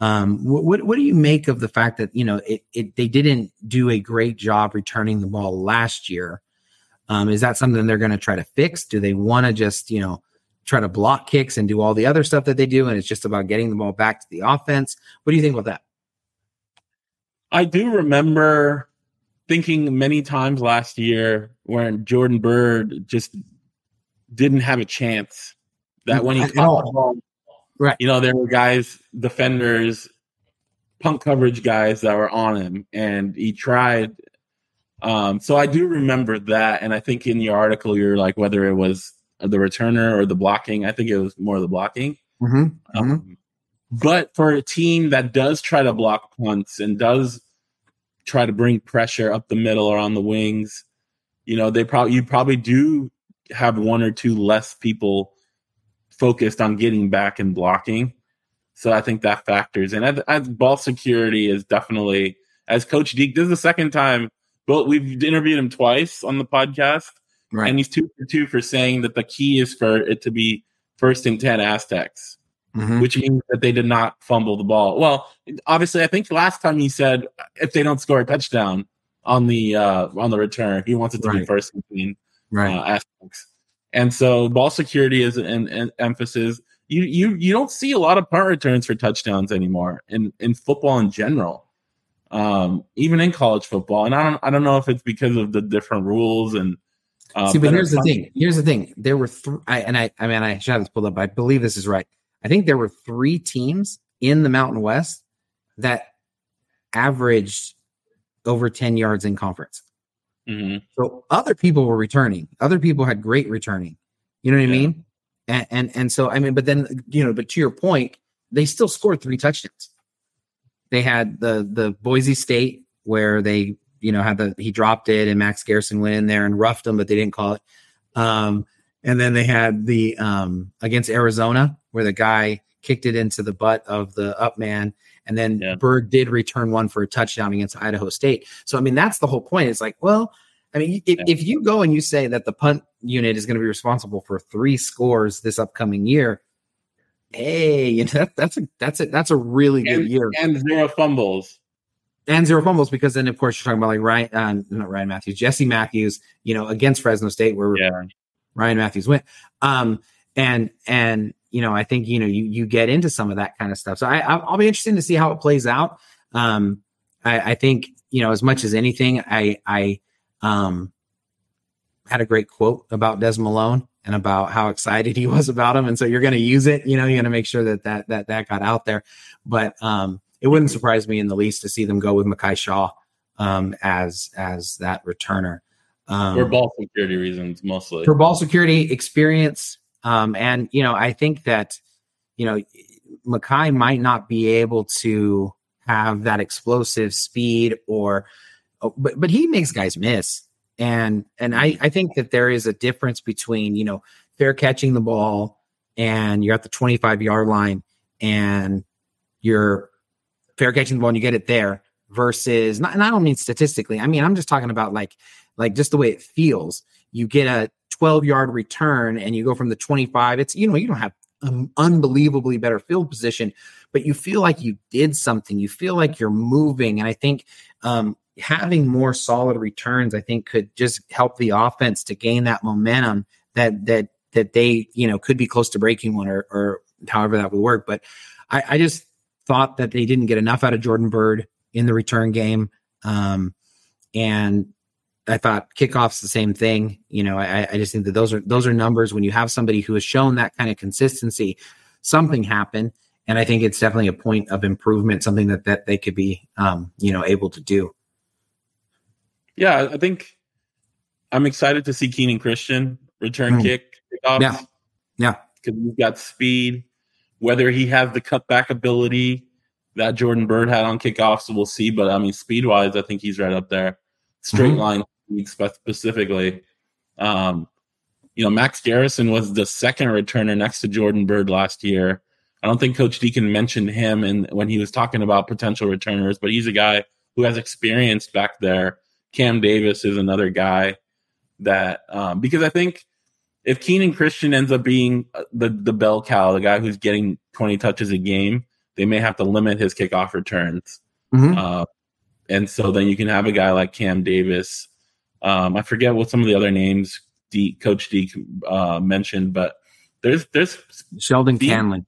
Um, what, what do you make of the fact that you know it, it they didn't do a great job returning the ball last year? Um, is that something they're going to try to fix? Do they want to just you know try to block kicks and do all the other stuff that they do, and it's just about getting the ball back to the offense? What do you think about that? I do remember thinking many times last year when Jordan Byrd just didn't have a chance. That when he caught the ball, right? You know, there were guys, defenders, punk coverage guys that were on him, and he tried. Um, so I do remember that, and I think in your article you're like whether it was the returner or the blocking. I think it was more the blocking. Mm-hmm. Mm-hmm. Um, but for a team that does try to block punts and does try to bring pressure up the middle or on the wings. You know, they probably you probably do have one or two less people focused on getting back and blocking. So I think that factors in. As, as ball security is definitely as Coach Deke. This is the second time. But we've interviewed him twice on the podcast, right. and he's two for two for saying that the key is for it to be first and ten Aztecs mm-hmm. which means that they did not fumble the ball. Well, obviously, I think last time he said if they don't score a touchdown on the uh, on the return, he wants it to right. be first between right. uh, aspects. And so, ball security is an, an, emphasis. You you you don't see a lot of punt returns for touchdowns anymore in in football in general, um, even in college football. And I don't I don't know if it's because of the different rules and uh, See, but here's the thing. Here's the thing. There were three, I, and I, I mean, I should have this pulled up. I believe this is right. I think there were three teams in the Mountain West that averaged over 10 yards in conference. Mm-hmm. So other people were returning. Other people had great returning. You know what yeah. I mean? And, and and so I mean, but then you know, but to your point, they still scored three touchdowns. They had the the Boise State where they you know had the he dropped it and Max Garrison went in there and roughed them, but they didn't call it. Um, and then they had the um, against Arizona where the guy kicked it into the butt of the up man. And then yeah. Byrd did return one for a touchdown against Idaho State. So, I mean, that's the whole point. It's like, well, I mean, if, yeah. if you go and you say that the punt unit is going to be responsible for three scores this upcoming year, hey, you know, that, that's a that's a that's a really good year and zero fumbles and zero fumbles because then of course you're talking about like Ryan, uh, not Ryan Mathews, Jesse Matthews, you know, against Fresno State where yeah. Ryan Mathews went, um, and and you know, I think you know you you get into some of that kind of stuff. So I I'll be interested to see how it plays out. Um, I, I think you know as much as anything, I I um had a great quote about Des Malone and about how excited he was about him, and so you're going to use it. You know, you're going to make sure that that that that got out there. But um, it wouldn't surprise me in the least to see them go with Mekhi Shaw um, as as that returner. Um, for ball security reasons, mostly for ball security experience, um, and you know, I think that you know Mekhi might not be able to have that explosive speed or, oh, but but he makes guys miss, and and I I think that there is a difference between you know fair catching the ball and you're at the 25 yard line and you're fair catching the ball and you get it there versus not, and I don't mean statistically. I mean, I'm just talking about like like just the way it feels. You get a 12 yard return and you go from the 25. It's, you know, you don't have an unbelievably better field position, but you feel like you did something. You feel like you're moving. And I think um, having more solid returns, I think could just help the offense to gain that momentum that, that, that they, you know, could be close to breaking one or, or however that would work. But I, I just thought that they didn't get enough out of Jordan Byrd in the return game. Um, and I thought kickoff's the same thing. You know, I, I just think that those are those are numbers when you have somebody who has shown that kind of consistency, something happened. And I think it's definitely a point of improvement, something that that they could be um, you know, able to do. Yeah, I think I'm excited to see Kenan Christian return mm. kick kickoffs. Yeah. Yeah. Because he's got speed. Whether he has the cutback ability that Jordan Byrd had on kickoffs, we'll see. But I mean, speed wise, I think he's right up there. Straight mm-hmm. line specifically. Um, you know, Max Garrison was the second returner next to Jordan Byrd last year. I don't think Coach Deakin mentioned him and when he was talking about potential returners, but he's a guy who has experience back there. Cam Davis is another guy that um, because I think if Kenan Christian ends up being uh, the the bell cow, the guy who's getting 20 touches a game, they may have to limit his kickoff returns. Mm-hmm. Uh, and so then you can have a guy like Cam Davis um, I forget what some of the other names D, Coach D uh, mentioned, but there's there's Sheldon D, Canley,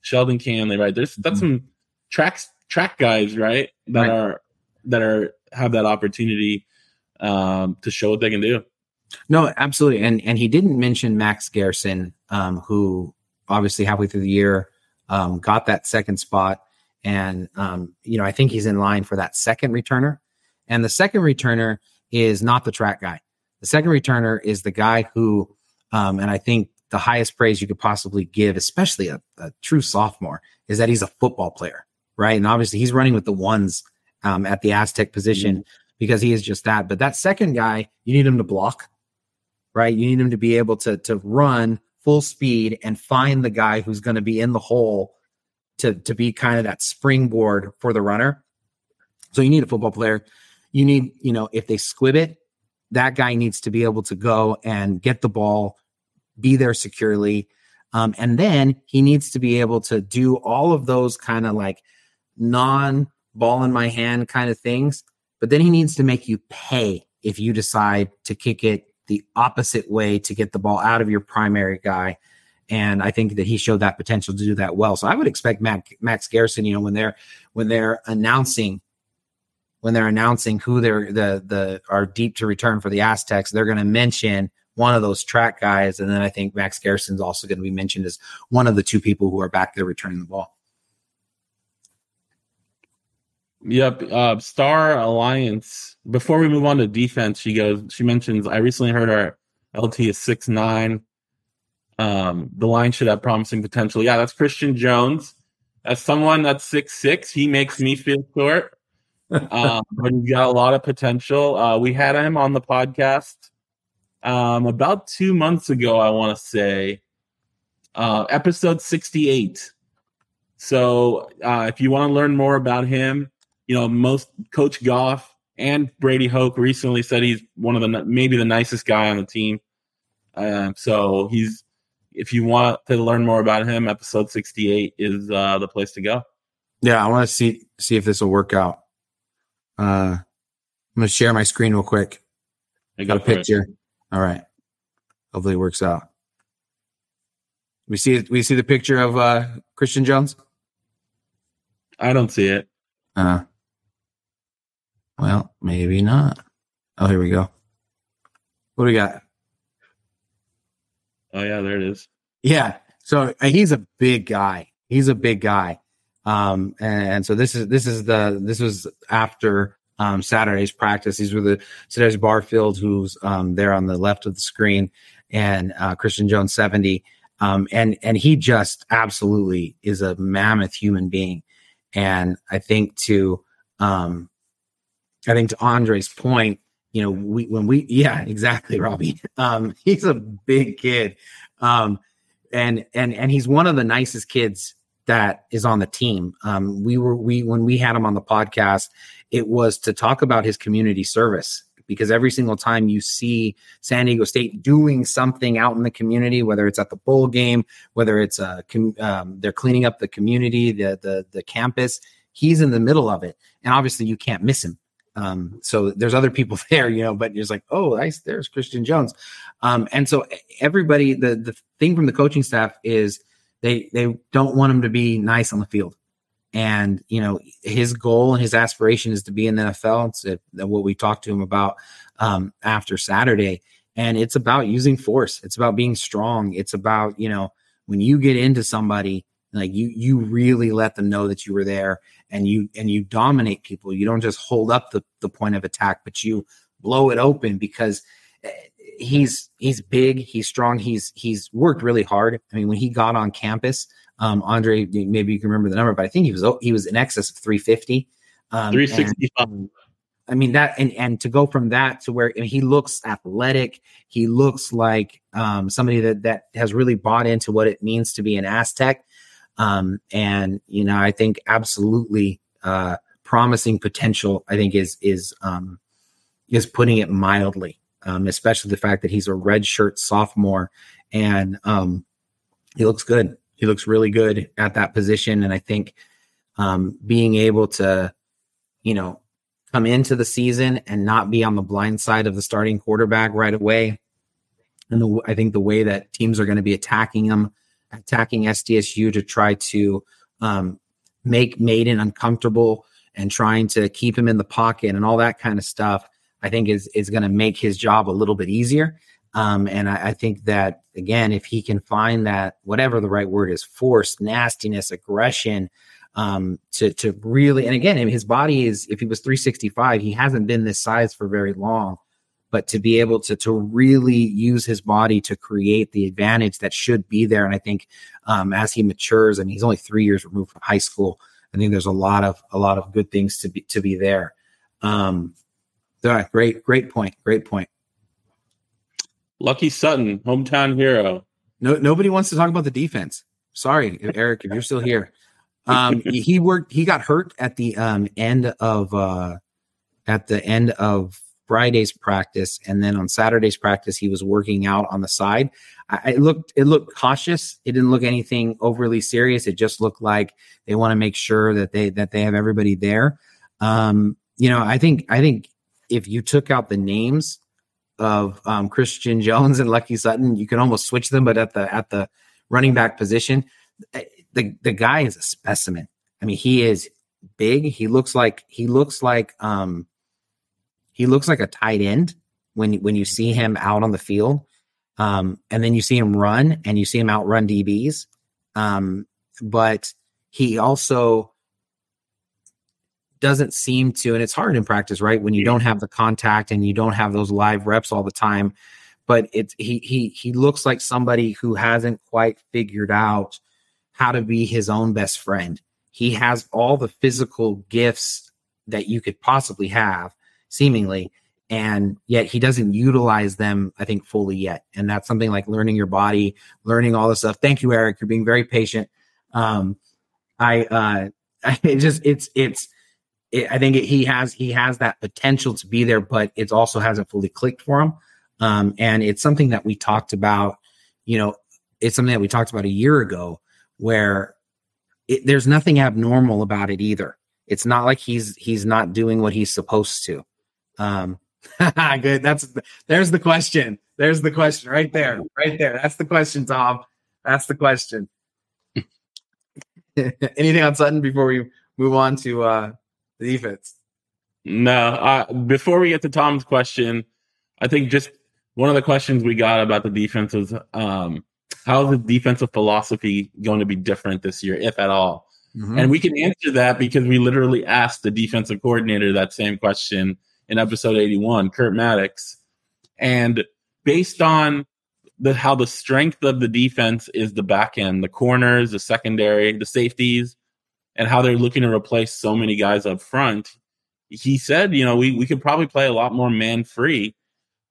Sheldon Canley, right? There's that's mm-hmm. some tracks track guys, right? That right. are that are have that opportunity um, to show what they can do. No, absolutely, and and he didn't mention Max Garrison, um, who obviously halfway through the year um, got that second spot, and um, you know I think he's in line for that second returner, and the second returner is not the track guy. The second returner is the guy who, um, and I think the highest praise you could possibly give, especially a, a, true sophomore, is that he's a football player, right? And obviously he's running with the ones um, at the Aztec position mm-hmm. because he is just that. But that second guy, you need him to block, right? You need him to be able to to run full speed and find the guy who's going to be in the hole to to be kind of that springboard for the runner. So you need a football player you need, you know, if they squib it, that guy needs to be able to go and get the ball, be there securely. Um, and then he needs to be able to do all of those kind of like non ball in my hand kind of things. But then he needs to make you pay if you decide to kick it the opposite way to get the ball out of your primary guy. And I think that he showed that potential to do that well. So I would expect Mac, Max Garrison, you know, when they're when they're announcing when they're announcing who they're the the are deep to return for the Aztecs, they're going to mention one of those track guys, and then I think Max Garrison's also going to be mentioned as one of the two people who are back there returning the ball. Yep, uh, Star Alliance. Before we move on to defense, she goes. She mentions. I recently heard our LT is six nine. Um, the line should have promising potential. Yeah, that's Christian Jones. As someone that's six six, he makes me feel short um, but he's got a lot of potential. Uh, we had him on the podcast um, about two months ago, I want to say, uh, episode 68. So uh, if you want to learn more about him, you know, most Coach Goff and Brady Hoke recently said he's one of the maybe the nicest guy on the team. Uh, so he's if you want to learn more about him, episode 68 is uh, the place to go. Yeah, I want to see see if this will work out. Uh, I'm going to share my screen real quick. I got a picture. It. All right. Hopefully it works out. We see we see the picture of uh, Christian Jones. I don't see it. Uh, well, maybe not. Oh, here we go. What do we got? Oh yeah, there it is. Yeah. So uh, he's a big guy. He's a big guy. Um, and, and so this is this is the this was after um, Saturday's practice. These were the Cedarius Barfield, who's um, there on the left of the screen, and uh, Christian Jones seventy. Um, and and he just absolutely is a mammoth human being. And I think to um, I think to Andre's point, you know, we when we yeah, exactly, Robbie. Um, he's a big kid. Um, and and and he's one of the nicest kids that is on the team. Um, we were we when we had him on the podcast, it was to talk about his community service because every single time you see San Diego State doing something out in the community, whether it's at the bowl game, whether it's uh, com- um, they're cleaning up the community, the the the campus, he's in the middle of it, and obviously you can't miss him. Um, so there's other people there, you know, but you're like, oh, nice, there's Christian Jones. Um, and so everybody, the the thing from the coaching staff is they they don't want him to be nice on the field. And you know his goal and his aspiration is to be in the NFL. It's what we talked to him about um, after Saturday, and it's about using force. It's about being strong. It's about you know when you get into somebody, like you you really let them know that you were there, and you and you dominate people. You don't just hold up the the point of attack, but you blow it open because eh, he's he's big, he's strong, he's he's worked really hard. I mean, when he got on campus, um, Andre, maybe you can remember the number, but I think he was he was in excess of 350. Um, 365. I mean that, and and to go from that to where I mean, he looks athletic, he looks like um, somebody that that has really bought into what it means to be an Aztec, um, and you know I think absolutely uh, promising potential. I think is is um, is putting it mildly, um, especially the fact that he's a red shirt sophomore and um, he looks good. He looks really good at that position. And I think um, being able to, you know, come into the season and not be on the blind side of the starting quarterback right away. And the, I think the way that teams are going to be attacking him, attacking SDSU to try to um, make Mayden uncomfortable and trying to keep him in the pocket and all that kind of stuff, I think is is going to make his job a little bit easier. Um, and I, I, think that again, if he can find that whatever the right word is, force, nastiness, aggression, um, to to really, and again, his body is if he was 365, he hasn't been this size for very long. But to be able to to really use his body to create the advantage that should be there, and I think um, as he matures, I mean, he's only three years removed from high school, I think there's a lot of a lot of good things to be to be there. Um, great, great point, great point. Lucky Sutton, hometown hero. No, nobody wants to talk about the defense. Sorry, Eric, if you're still here. Um, he worked. He got hurt at the um, end of uh, at the end of Friday's practice, and then on Saturday's practice, he was working out on the side. I, it looked it looked cautious. It didn't look anything overly serious. It just looked like they want to make sure that they that they have everybody there. Um, you know, I think I think if you took out the names of um, Christian Jones and Lucky Sutton. You can almost switch them, but at the at the running back position, eh, the the guy is a specimen. I mean, he is big. He looks like he looks like um he looks like a tight end when when you see him out on the field. Um, and then you see him run and you see him outrun DBs. Um, but he also doesn't seem to, and it's hard in practice, right? When you don't have the contact and you don't have those live reps all the time. But it's he he he looks like somebody who hasn't quite figured out how to be his own best friend. He has all the physical gifts that you could possibly have, seemingly, and yet he doesn't utilize them, I think, fully yet. And that's something like learning your body, learning all this stuff. Thank you, Eric. You're being very patient. Um, I uh, it just it's it's it, I think it, he has he has that potential to be there, but it also hasn't fully clicked for him. Um, and it's something that we talked about. You know, it's something that we talked about a year ago, where it, there's nothing abnormal about it either. It's not like he's he's not doing what he's supposed to. Um, good. That's there's the question. There's the question right there, right there. That's the question, Tom. Ask the question. Anything on Sutton before we move on to uh, the defense? No. Uh, before we get to Tom's question, I think just one of the questions we got about the defense was um, how is the defensive philosophy going to be different this year, if at all? Mm-hmm. And we can answer that because we literally asked the defensive coordinator that same question in episode 81, Kurt Mattix. And based on the how the strength of the defense is the back end, the corners, the secondary, the safeties, and how they're looking to replace so many guys up front, he said, you know, we, we could probably play a lot more man free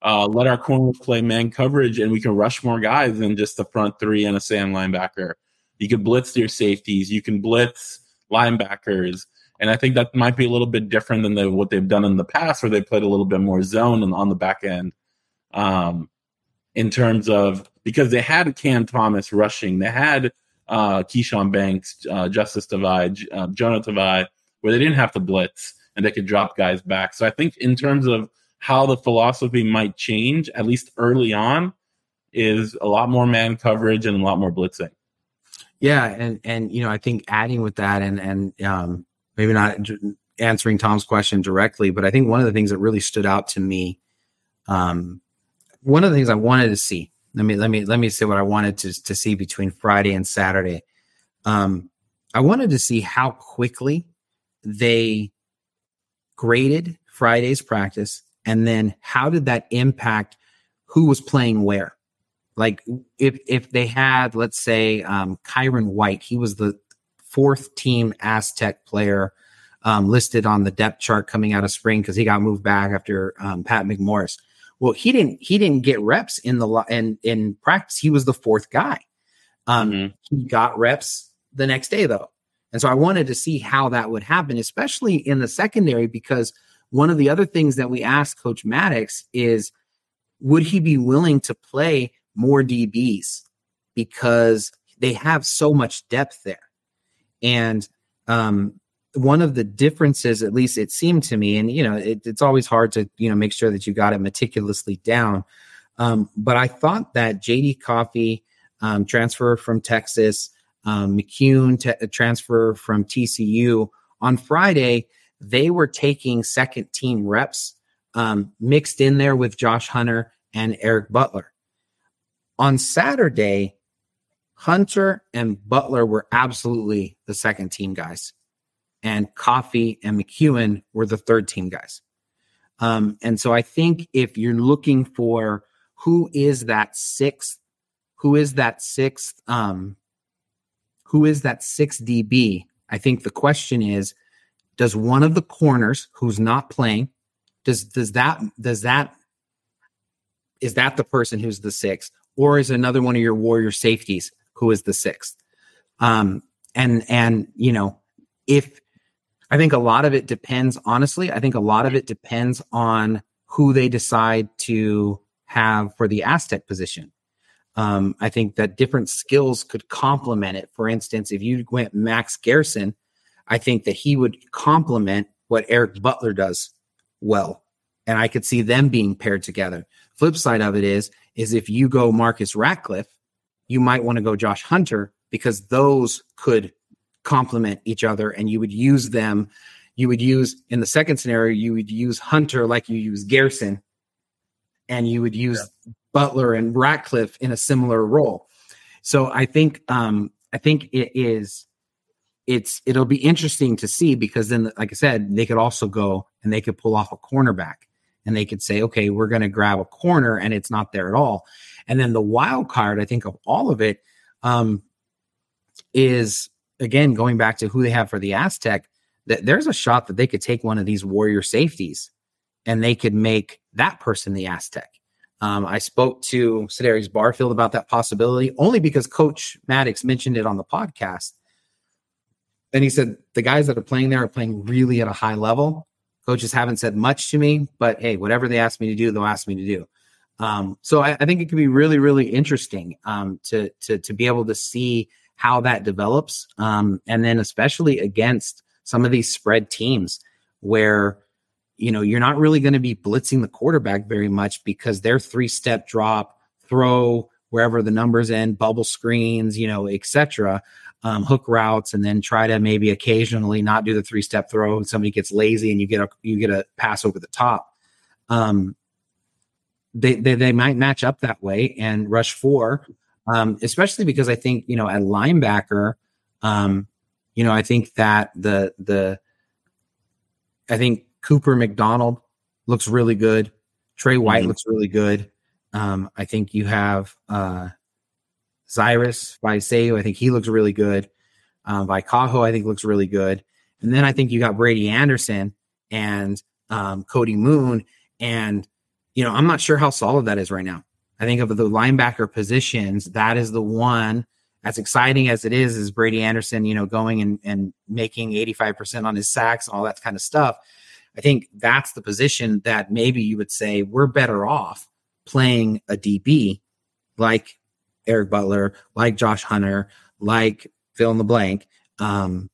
uh, let our corners play man coverage and we can rush more guys than just the front three and a Sam linebacker. You can blitz your safeties, you can blitz linebackers. And I think that might be a little bit different than the, what they've done in the past, where they played a little bit more zone on, on the back end. Um, in terms of because they had Cam Thomas rushing, they had uh, Keshawn Banks, uh, Justus Tavai, uh, Jonah Tavai, where they didn't have to blitz and they could drop guys back. So I think in terms of how the philosophy might change, at least early on, is a lot more man coverage and a lot more blitzing. Yeah, and and you know, I think adding with that, and and um, maybe not answering Tom's question directly, but I think one of the things that really stood out to me, um, one of the things I wanted to see. Let me let me let me say what I wanted to to see between Friday and Saturday. Um, I wanted to see how quickly they graded Friday's practice and then how did that impact who was playing where like if if they had let's say um kyron white he was the fourth team aztec player um, listed on the depth chart coming out of spring because he got moved back after um, pat mcmorris well he didn't he didn't get reps in the in in practice he was the fourth guy um mm-hmm. he got reps the next day though and so i wanted to see how that would happen especially in the secondary because one of the other things that we asked Coach Mattix is would he be willing to play more DBs because they have so much depth there? And um, one of the differences, at least it seemed to me, and you know, it, it's always hard to you know make sure that you got it meticulously down. Um, but I thought that JD Coffey um, transfer from Texas, um, McCune t- transfer from TCU on Friday they were taking second team reps um, mixed in there with Josh Hunter and Eric Butler. On Saturday, Hunter and Butler were absolutely the second team guys, and Coffey and McEwen were the third team guys. Um, and so I think if you're looking for who is that sixth, who is that sixth, um, who is that sixth DB, I think the question is does one of the corners who's not playing does does that does that is that the person who's the sixth or is another one of your warrior safeties who is the sixth um and and you know if i think a lot of it depends honestly i think a lot of it depends on who they decide to have for the aztec position um, I think that different skills could complement it. For instance, if you went Max Garrison, I think that he would complement what Eric Butler does well. And I could see them being paired together. Flip side of it is, is if you go Marcus Ratcliffe, you might want to go Josh Hunter because those could complement each other and you would use them. You would use in the second scenario, you would use Hunter like you use Garrison, and you would use yeah. Butler and Ratcliffe in a similar role. So I think um, I think it is it's it'll be interesting to see because then, like I said, they could also go and they could pull off a cornerback and they could say, okay, we're going to grab a corner and it's not there at all. And then the wild card, I think, of all of it, um, is again going back to who they have for the Aztec. That there's a shot that they could take one of these warrior safeties and they could make that person the Aztec. Um, I spoke to Cedarius Barfield about that possibility only because Coach Mattix mentioned it on the podcast and he said the guys that are playing there are playing really at a high level. Coaches haven't said much to me, but hey, whatever they ask me to do, they'll ask me to do. Um, so I, I, think it could be really, really interesting um, to to to be able to see how that develops, um, and then especially against some of these spread teams where you know you're not really going to be blitzing the quarterback very much because their three step drop, throw, wherever the numbers end, bubble screens, you know, etc. Um, hook routes, and then try to maybe occasionally not do the three step throw. And somebody gets lazy, and you get a you get a pass over the top. Um, they, they they might match up that way and rush four, um, especially because I think you know at linebacker, um, you know I think that the the I think Cooper McDonald looks really good. Trey White mm-hmm. looks really good. Um, I think you have uh, Cyrus Vaiseu. I think he looks really good. Um, Vaikaho, I think looks really good. And then I think you got Brady Anderson and um, Cody Moon. And, you know, I'm not sure how solid that is right now. I think of the linebacker positions, that is the one as exciting as it is, is Brady Anderson, you know, going and, and making 85% on his sacks and all that kind of stuff. I think that's the position that maybe you would say we're better off playing a DB like Eric Butler, like Josh Hunter, like fill in the blank, um,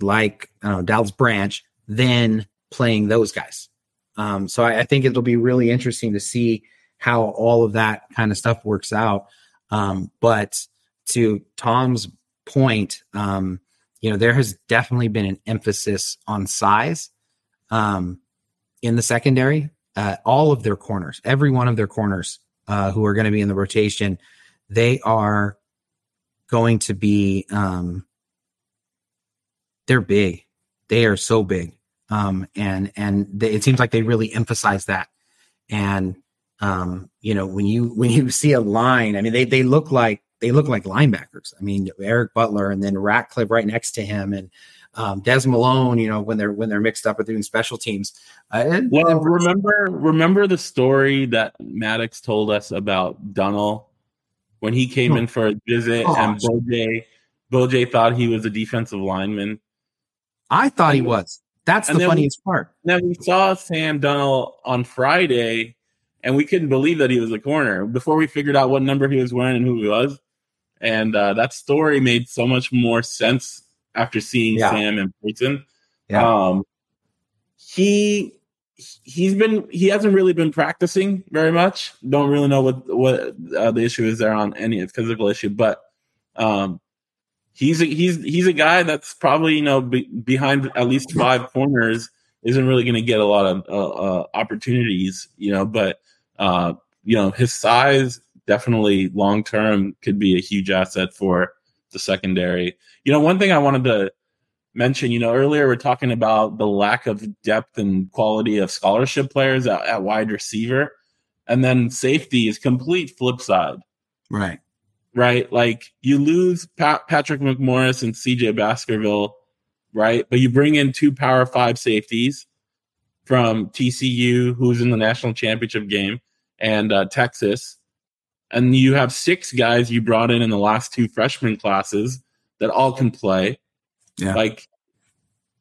like I don't know, Dallas Branch, than playing those guys. Um, so I, I, think it'll be really interesting to see how all of that kind of stuff works out. Um, but to Tom's point, um, you know, there has definitely been an emphasis on size um, in the secondary. Uh, all of their corners, every one of their corners uh, who are going to be in the rotation, they are going to be, um, they're big. They are so big. Um, and and they, it seems like they really emphasize that. And um, you know, when you when you see a line, I mean, they they look like they look like linebackers. I mean, Eric Butler and then Ratcliffe right next to him, and um, Des Malone. You know, when they're when they're mixed up with doing special teams. Uh, and, well, and remember remember the story that Mattix told us about Dunnell when he came oh, in for a visit, gosh. and Boj Boj thought he was a defensive lineman. I thought he was. That's the funniest we, part. Now we saw Sam Dunnell on Friday, and we couldn't believe that he was a corner before we figured out what number he was wearing and who he was. And uh, that story made so much more sense after seeing yeah. Sam in person. Yeah. Um, he he's been he hasn't really been practicing very much. Don't really know what what uh, the issue is there on any physical issue, but um, he's a, he's he's a guy that's probably you know be, behind at least five corners isn't really going to get a lot of uh, uh, opportunities, you know. But uh, you know his size definitely long term could be a huge asset for the secondary. You know, one thing I wanted to mention, you know, earlier we're talking about the lack of depth and quality of scholarship players at, at wide receiver, and then safety is complete flip side. Right. Right. Like you lose Pat, Patrick McMorris and CJ Baskerville, right? But you bring in two power five safeties from TCU, who's in the national championship game, and uh, Texas and you have six guys you brought in in the last two freshman classes that all can play. Yeah. Like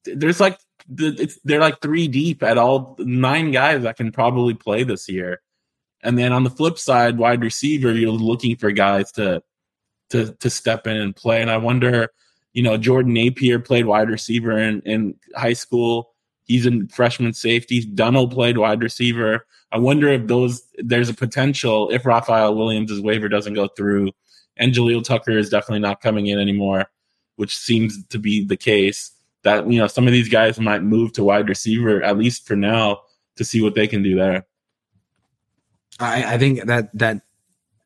there's like it's, they're like three deep at all nine guys that can probably play this year. And then on the flip side, wide receiver, you're looking for guys to to to step in and play. And I wonder, you know, Jordan Napier played wide receiver in, in high school. He's a freshman safety. Dunnell played wide receiver. I wonder if those there's a potential if Raphael Williams' waiver doesn't go through, and Jaleel Tucker is definitely not coming in anymore, which seems to be the case. That you know some of these guys might move to wide receiver at least for now to see what they can do there. I, I think that that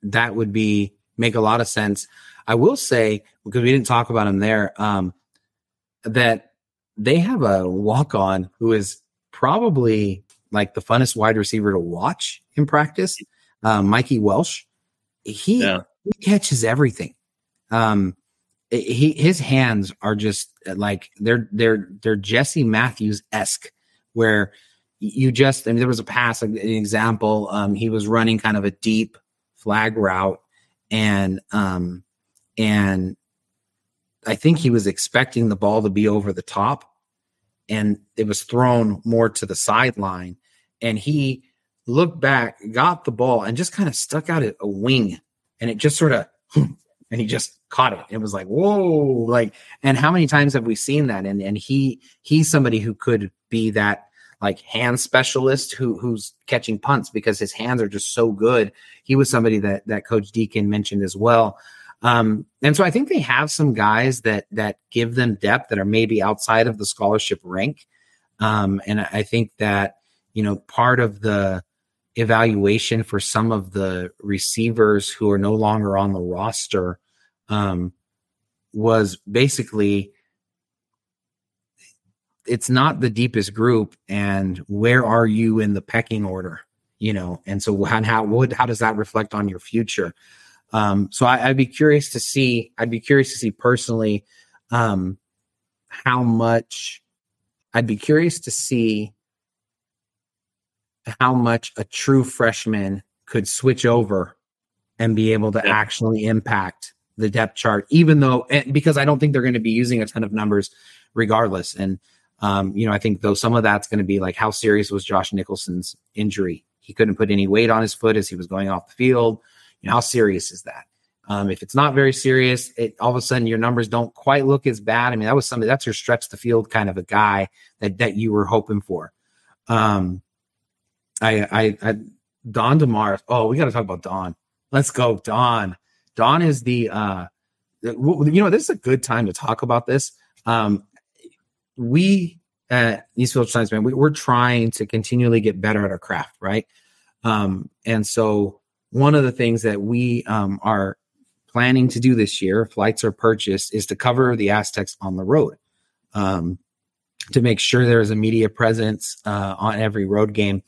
that would be make a lot of sense. I will say because we didn't talk about him there, um, that they have a walk on who is probably like the funnest wide receiver to watch in practice, um, Mikey Welsh. He, yeah. he catches everything. Um, he his hands are just uh, like they're they're they're Jesse Matthews esque, where you just I mean there was a pass an example. Um, he was running kind of a deep flag route, and um, and I think he was expecting the ball to be over the top, and it was thrown more to the sideline. And he looked back, got the ball, and just kind of stuck out a wing. And it just sort of, and he just caught it. It was like, whoa, like, and how many times have we seen that? And and he he's somebody who could be that like hand specialist who who's catching punts because his hands are just so good. He was somebody that that Coach Deakin mentioned as well. Um, and so I think they have some guys that that give them depth that are maybe outside of the scholarship rank. Um, and I think that you know part of the evaluation for some of the receivers who are no longer on the roster um, was basically it's not the deepest group and where are you in the pecking order you know and so how how would how does that reflect on your future um so I, would be curious to see i'd be curious to see personally um how much i'd be curious to see how much a true freshman could switch over and be able to yeah. actually impact the depth chart even though because i don't think they're going to be using a ton of numbers regardless and um, you know, I think though some of that's going to be like how serious was Josh Nicholson's injury? He couldn't put any weight on his foot as he was going off the field. You know, how serious is that? Um, if it's not very serious, it all of a sudden your numbers don't quite look as bad. I mean, that was something that's your stretch the field kind of a guy that that you were hoping for. Um, I, I, I Don Demar. Oh, we got to talk about Don. Let's go, Don. Don is the, uh, you know, this is a good time to talk about this. Um, we at Eastfield Science Man, we, we're trying to continually get better at our craft, right? Um, and so one of the things that we um, are planning to do this year, flights are purchased, is to cover the Aztecs on the road. Um, to make sure there's a media presence uh, on every road game.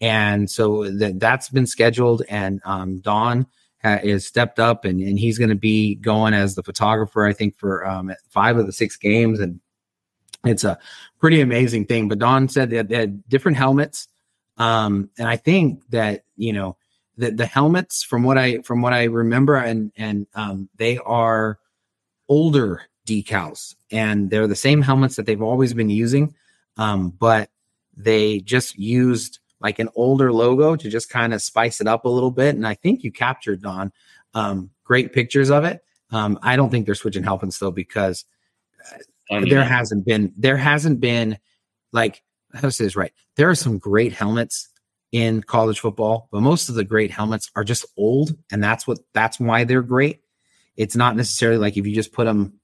And so that that's been scheduled, and um, Don ha- is stepped up, and, and he's going to be going as the photographer, I think, for um, five of the six games, and it's a pretty amazing thing. But Don said that they had different helmets. Um, and I think that, you know, the, the helmets from what I from what I remember and and um, they are older decals and they're the same helmets that they've always been using. Um, but they just used like an older logo to just kind of spice it up a little bit. And I think you captured Don um, great pictures of it. Um, I don't think they're switching helmets though because there hasn't been there hasn't been like how to say this right. There are some great helmets in college football, but most of the great helmets are just old, and that's what that's why they're great. It's not necessarily like if you just put them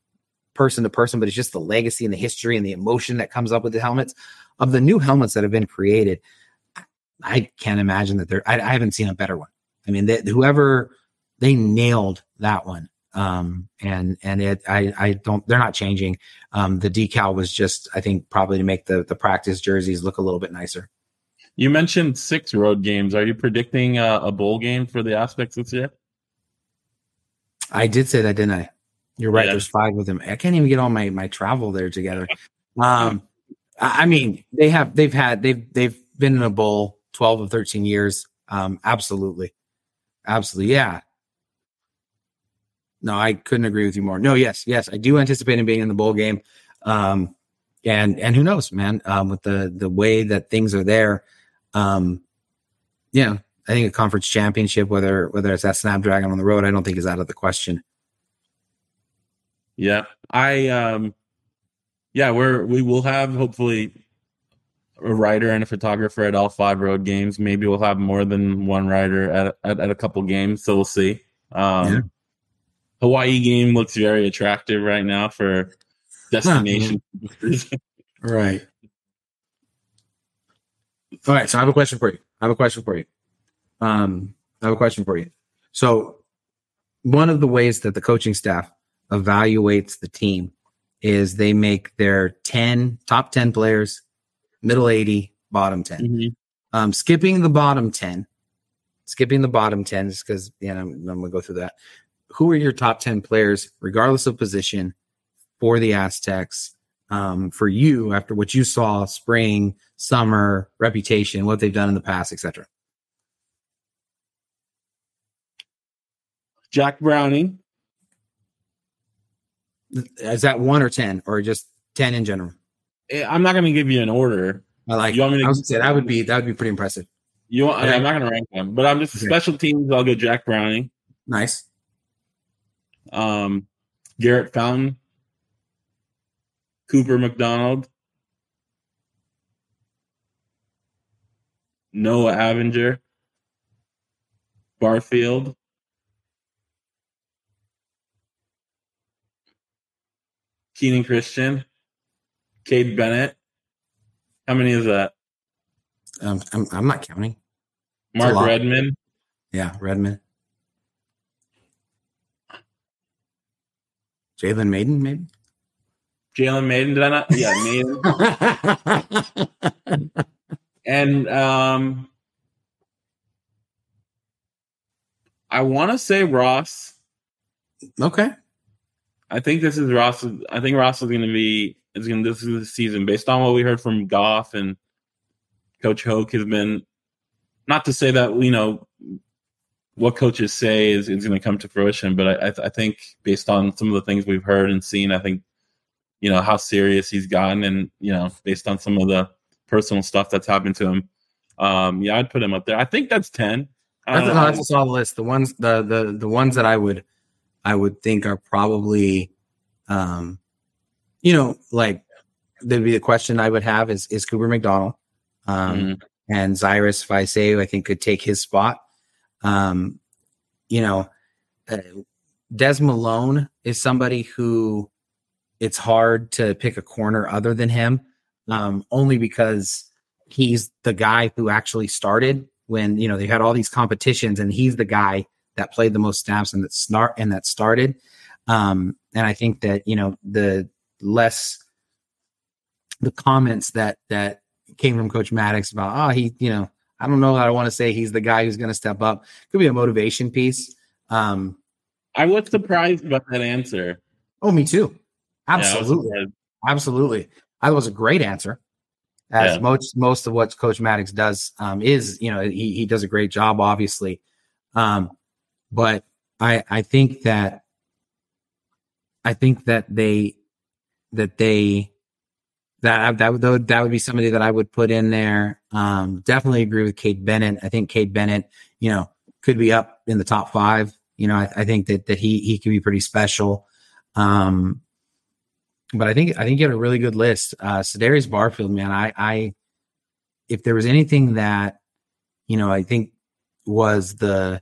person to person, but it's just the legacy and the history and the emotion that comes up with the helmets. Of the new helmets that have been created, I can't imagine that there. I, I haven't seen a better one. I mean, they, whoever they nailed that one. Um, and and it I I don't they're not changing. Um, the decal was just I think probably to make the the practice jerseys look a little bit nicer. You mentioned six road games. Are you predicting a, a bowl game for the Aztecs this year? I did say that, didn't I? You're right. Yeah. There's five of them. I can't even get all my my travel there together. Um, I mean, they have they've had they've they've been in a bowl 12 of 13 years. Um, absolutely, absolutely, yeah. No, I couldn't agree with you more. No, yes, yes, I do anticipate him being in the bowl game. Um, and and who knows, man, um, with the the way that things are there, um, yeah, I think a conference championship, whether whether it's that Snapdragon on the road, I don't think is out of the question. Yeah, I um, yeah, we're we will have hopefully a writer and a photographer at all five road games. Maybe we'll have more than one writer at at, at a couple games, so we'll see. Um, yeah. Hawaii game looks very attractive right now for destination. right. All right. So I have a question for you. I have a question for you. Um, I have a question for you. So one of the ways that the coaching staff evaluates the team is they make their 10 top 10 players, middle 80, bottom 10. Mm-hmm. Um, skipping the bottom 10, skipping the bottom 10 just because, you know, I'm, I'm going to go through that who are your top 10 players, regardless of position, for the Aztecs um, for you after what you saw spring, summer, reputation, what they've done in the past, etc. Jack Browning. Is that one or 10 or just 10 in general? Eh, I'm not going to give you an order. I like. You want me to? I say that would be that would be pretty impressive. You want? I'm not going to rank them, but I'm just okay. special teams. I'll go Jack Browning. Nice um, Garrett Fountain, Cooper McDonald, Noah Avinger, Barfield, Kenan Christian, Cade Bennett. How many is that? Um, I'm, I'm not counting. Mark Redmond. Yeah, Redmond. Jalen Mayden, maybe. Jalen Mayden, did I not? Yeah, Mayden. and um, I want to say Ross. Okay. I think this is Ross. I think Ross is going to be is going. This is the season based on what we heard from Goff and Coach Hoke has been. Not to say that you know what coaches say is, is going to come to fruition, but I, I, I think based on some of the things we've heard and seen, I think you know how serious he's gotten, and you know based on some of the personal stuff that's happened to him, um, yeah, I'd put him up there. I think that's ten. That's, no, that's a solid list. The ones the the the ones that I would I would think are probably, um, you know, like there'd be the question I would have is is Cooper McDonald, um, mm and Cyrus Vaizeu, I think could take his spot. Um, you know, uh, Des Malone is somebody who it's hard to pick a corner other than him, um, only because he's the guy who actually started when you know they had all these competitions, and he's the guy that played the most snaps and that snart and that started. Um, and I think that you know the less the comments that that came from Coach Mattix about oh he you know I don't know I want to say he's the guy who's going to step up could be a motivation piece. Um, I was surprised about that answer. Oh, me too. Absolutely, yeah, absolutely. I thought it was a great answer. As yeah. most most of what Coach Mattix does um, is, you know, he he does a great job, obviously. Um, but I I think that I think that they that they that that would that would be somebody that I would put in there. Um, definitely agree with Cade Bennett. I think Cade Bennett, you know, could be up in the top five. You know, I, I think that that he he could be pretty special. Um, but I think I think you have a really good list. Uh, Cedarius Barfield, man, I I if there was anything that you know I think was the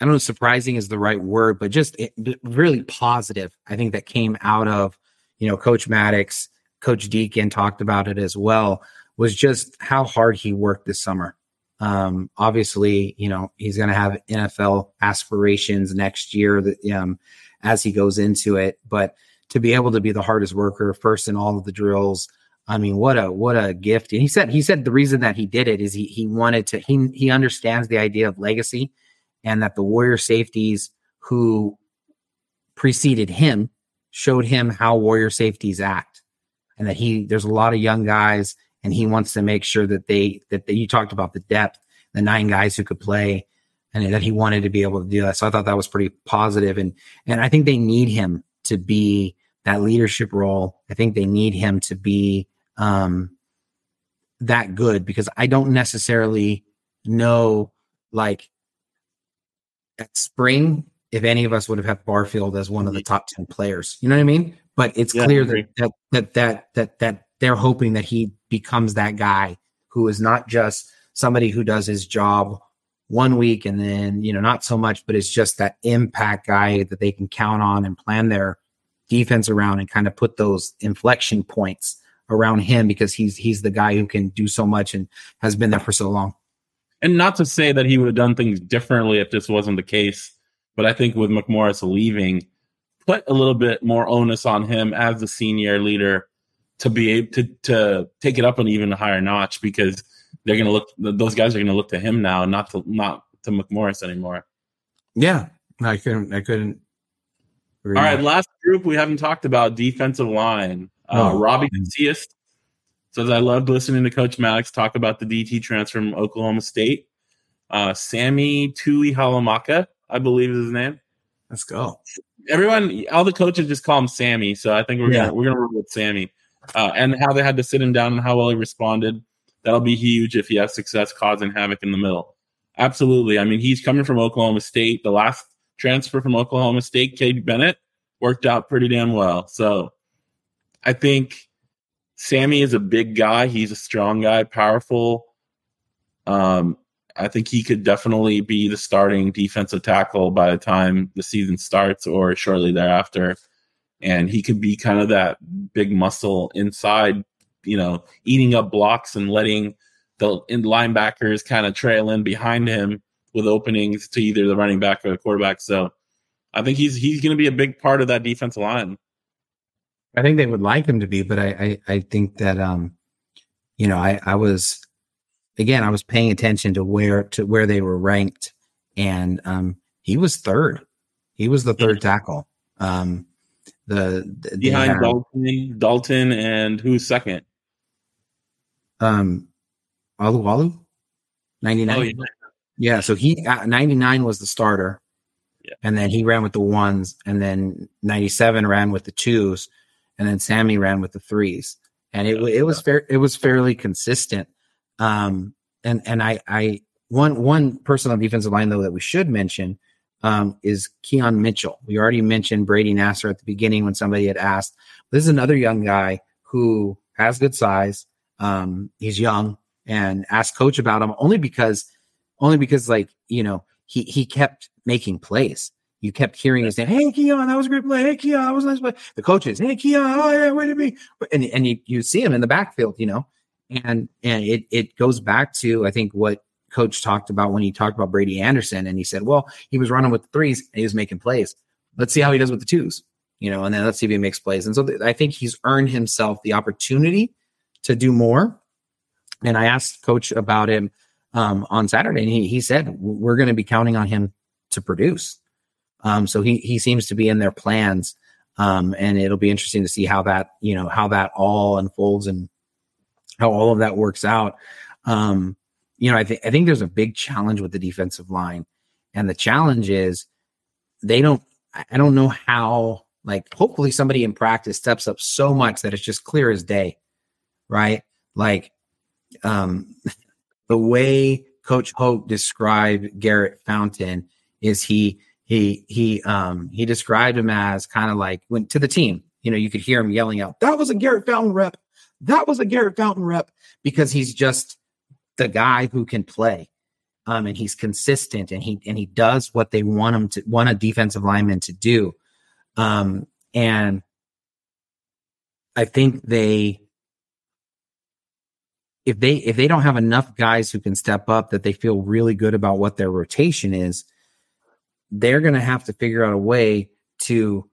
I don't know, surprising is the right word, but just it, really positive. I think that came out of, you know, Coach Mattix, Coach Deakin talked about it as well, was just how hard he worked this summer. Um, obviously, you know, he's going to have NFL aspirations next year that, um, as he goes into it, but to be able to be the hardest worker first in all of the drills, I mean, what a what a gift! And he said he said the reason that he did it is he he wanted to he he understands the idea of legacy and that the Warrior safeties who preceded him showed him how Warrior safeties act, and that he there's a lot of young guys, and he wants to make sure that they that they, you talked about the depth, the nine guys who could play, and that he wanted to be able to do that. So I thought that was pretty positive, and and I think they need him to be that leadership role. I think they need him to be um, that good because I don't necessarily know like at spring if any of us would have had Barfield as one of the top 10 players. You know what I mean? But it's yeah, clear that, that that that that that they're hoping that he becomes that guy who is not just somebody who does his job one week and then, you know, not so much, but it's just that impact guy that they can count on and plan their defense around and kind of put those inflection points around him because he's he's the guy who can do so much and has been there for so long. And not to say that he would have done things differently if this wasn't the case, but I think with McMorris leaving, put a little bit more onus on him as the senior leader to be able to to take it up an even higher notch because they're going to look those guys are going to look to him now, not to not to McMorris anymore. Yeah, I couldn't. I couldn't. All right, last group we haven't talked about defensive line. Uh, oh, Robbie Macias Says I loved listening to Coach Mattix talk about the DT transfer from Oklahoma State. Uh, Sammy Tuihalamaka, I believe is his name. Let's go. Everyone, all the coaches just call him Sammy, so I think we're yeah. gonna we're gonna roll with Sammy. Uh, and how they had to sit him down and how well he responded. That'll be huge if he has success causing havoc in the middle. Absolutely. I mean, he's coming from Oklahoma State. The last transfer from Oklahoma State, Cade Bennett, worked out pretty damn well. So I think Sammy is a big guy. He's a strong guy, powerful. Um, I think he could definitely be the starting defensive tackle by the time the season starts or shortly thereafter. And he could be kind of that big muscle inside, you know, eating up blocks and letting the linebackers kind of trail in behind him with openings to either the running back or the quarterback. So I think he's he's going to be a big part of that defensive line. I think they would like him to be, but I I, I think that um, you know, I I was again I was paying attention to where to where they were ranked, and um, he was third. He was the third tackle. Um, the, the behind had, Dalton, Dalton, and who's second? Um, Alualu, ninety nine. Oh, yeah. Yeah, so he uh, ninety nine was the starter. Yeah. And then he ran with the ones, and then 97 ran with the twos, and then Sammy ran with the threes. And it, it was fair, it was fairly consistent. Um, and, and I, I, one, one person on the defensive line though that we should mention, um, is Keon Mitchell. We already mentioned Brady Nasser at the beginning when somebody had asked. This is another young guy who has good size. Um, he's young and asked coach about him only because, only because like, you know, he, he kept making plays. You kept hearing his name. Hey, Keon, that was a great play. Hey, Keon, that was a nice play. The coaches, hey, Keon, oh yeah, wait a minute. And and you, you see him in the backfield, you know, and and it it goes back to I think what coach talked about when he talked about Brady Anderson, and he said, well, he was running with the threes and he was making plays. Let's see how he does with the twos, you know, and then let's see if he makes plays. And so th- I think he's earned himself the opportunity to do more. And I asked coach about him um, on Saturday, and he he said we're going to be counting on him to produce. Um, so he he seems to be in their plans, um, and it'll be interesting to see how that you know how that all unfolds and how all of that works out. Um, you know, I think I think there's a big challenge with the defensive line, and the challenge is they don't. I don't know how. Like, hopefully, somebody in practice steps up so much that it's just clear as day, right? Like, um, the way Coach Hope described Garrett Fountain is he he he um he described him as kind of like went to the team. You know, you could hear him yelling out, "That was a Garrett Fountain rep. That was a Garrett Fountain rep," because he's just the guy who can play. Um, and he's consistent and he and he does what they want him to want a defensive lineman to do. Um, and I think they if they if they don't have enough guys who can step up that they feel really good about what their rotation is, they're going to have to figure out a way to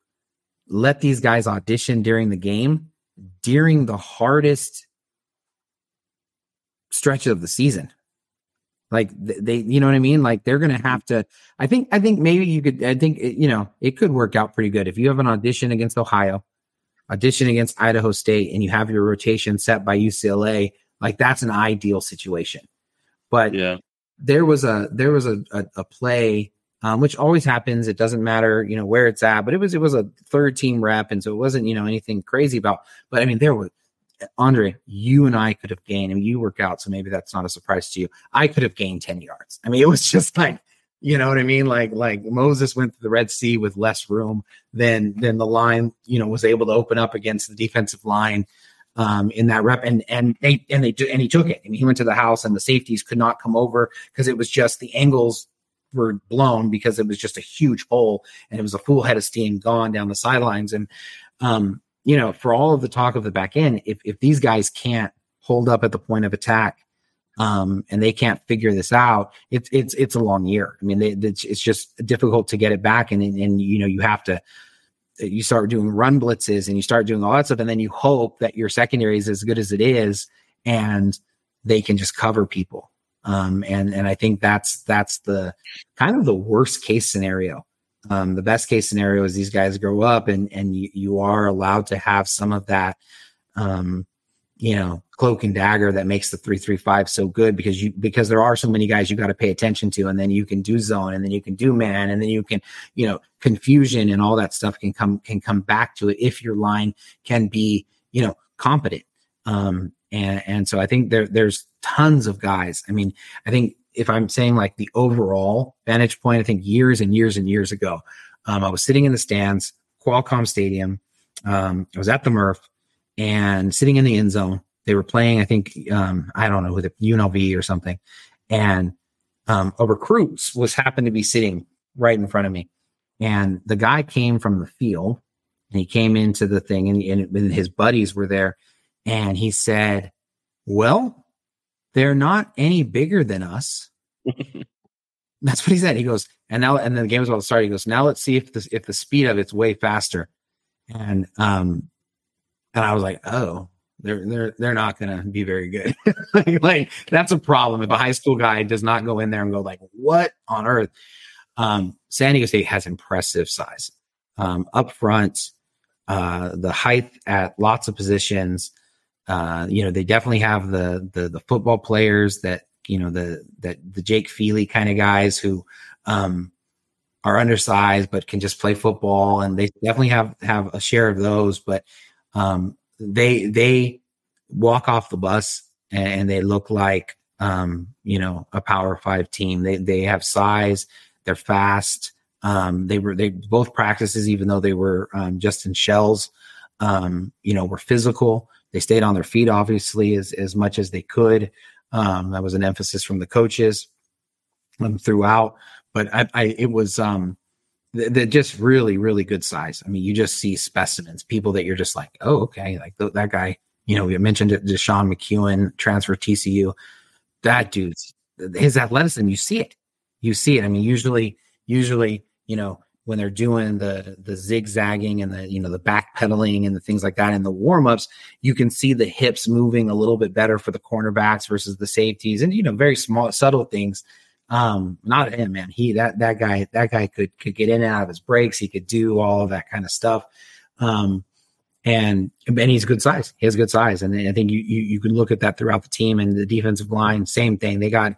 let these guys audition during the game during the hardest stretch of the season. Like they you know what i mean? Like they're gonna have to i think i think maybe you could i think you know it could work out pretty good. If you have an audition against ohio audition against idaho state and you have your rotation set by ucla like that's an ideal situation but yeah there was a there was a, a, a play um, which always happens. It doesn't matter, you know, where it's at. But it was it was a third team rep, and so it wasn't you know anything crazy about. But I mean, there was Andre. You and I could have gained. I mean, you work out, so maybe that's not a surprise to you. I could have gained ten yards. I mean, it was just like. You know what I mean? Like like Moses went to the Red Sea with less room than than the line, you know, was able to open up against the defensive line um, in that rep, and and they and they and he took it, and he went to the house, and the safeties could not come over because it was just the angles were blown because it was just a huge hole and it was a full head of steam gone down the sidelines. And, um, you know, for all of the talk of the back end, if, if these guys can't hold up at the point of attack, um, and they can't figure this out, it's it's it's a long year. I mean, they, it's, it's just difficult to get it back, and and you know you have to you start doing run blitzes and you start doing all that stuff, and then you hope that your secondary is as good as it is, and they can just cover people. Um, and and I think that's that's the kind of the worst case scenario. Um, the best case scenario is these guys grow up and and you, you are allowed to have some of that, um, you know, cloak and dagger that makes the three three five so good because you because there are so many guys you got to pay attention to, and then you can do zone, and then you can do man, and then you can you know confusion and all that stuff can come can come back to it if your line can be you know competent. Um, and and so I think there there's tons of guys. I mean, I think if I'm saying like the overall vantage point, I think years and years and years ago, um, I was sitting in the stands, Qualcomm Stadium. Um, I was at the Murph and sitting in the end zone. They were playing, I think, um, I don't know, with UNLV or something. and um, a recruit was happened to be sitting right in front of me, and the guy came from the field, and he came into the thing, and, and his buddies were there, and he said, "Well, they're not any bigger than us." That's what he said. He goes, and now, and then the game was about to start. He goes, now let's see if the if the speed of it's way faster. And um, and I was like, oh, they're they're they're not going to be very good. like, that's a problem if a high school guy does not go in there and go like, what on earth? Um, San Diego State has impressive size um, up front, uh, the height at lots of positions. Uh, you know, they definitely have the the the football players that you know the that the Jake Feely kind of guys who um, are undersized but can just play football, and they definitely have have a share of those. But um, they they walk off the bus and, they look like um, you know a Power Five team. They they have size, they're fast. Um, they were they both practices, even though they were um, just in shells. Um, you know, were physical. They stayed on their feet, obviously, as as much as they could. Um, that was an emphasis from the coaches um, throughout. But I, I it was um, they're just really, really good size. I mean, you just see specimens, people that you're just like, oh, okay, like th- that guy. You know, we mentioned it, Deshaun McEwen transfer TCU. That dude's his athleticism. You see it. You see it. I mean, usually, usually, you know, when they're doing the the zigzagging and the you know the backpedaling and the things like that in the warm-ups you can see the hips moving a little bit better for the cornerbacks versus the safeties and you know very small subtle things um not him man. He that that guy that guy could could get in and out of his breaks. He could do all of that kind of stuff. Um and and he's good size. He has good size. And i think you, you you can look at that throughout the team and the defensive line same thing. They got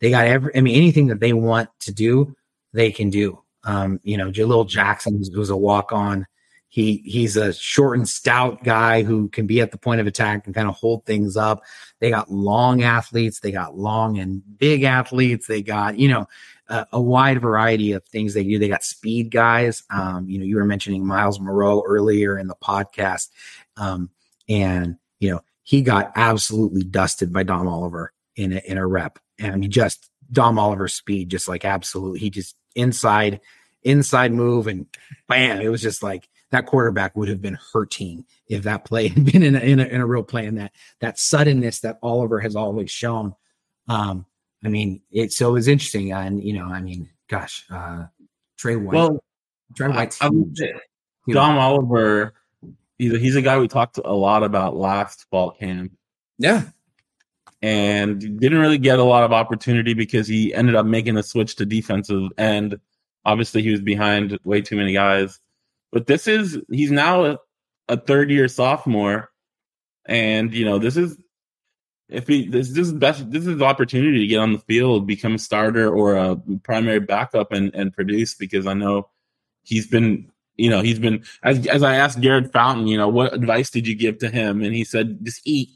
they got every i mean anything that they want to do they can do. Um, you know, Jaleel Jackson was a walk on. He he's a short and stout guy who can be at the point of attack and kind of hold things up. They got long athletes, they got long and big athletes, they got you know a, a wide variety of things they do. They got speed guys. Um, you know, you were mentioning Miles Moreau earlier in the podcast, um, and you know he got absolutely dusted by Dom Oliver in a, in a rep, and he just Dom Oliver's speed, just like absolutely, he just inside, inside move, and bam! It was just like that quarterback would have been hurting if that play had been in a, in a, in a real play. And that that suddenness that Oliver has always shown. Um, I mean, it so it was interesting, and you know, I mean, gosh, uh, Trey White. Well, Trey White. Dom Oliver, he's a, he's a guy we talked a lot about last fall camp. Yeah, and didn't really get a lot of opportunity because he ended up making a switch to defensive end. Obviously, he was behind way too many guys. But this is he's now a, a third year sophomore, and you know this is if he this, this is best this is the opportunity to get on the field, become a starter or a primary backup and and produce because I know he's been you know he's been as as I asked Garrett Fountain, you know what advice did you give to him, and he said just eat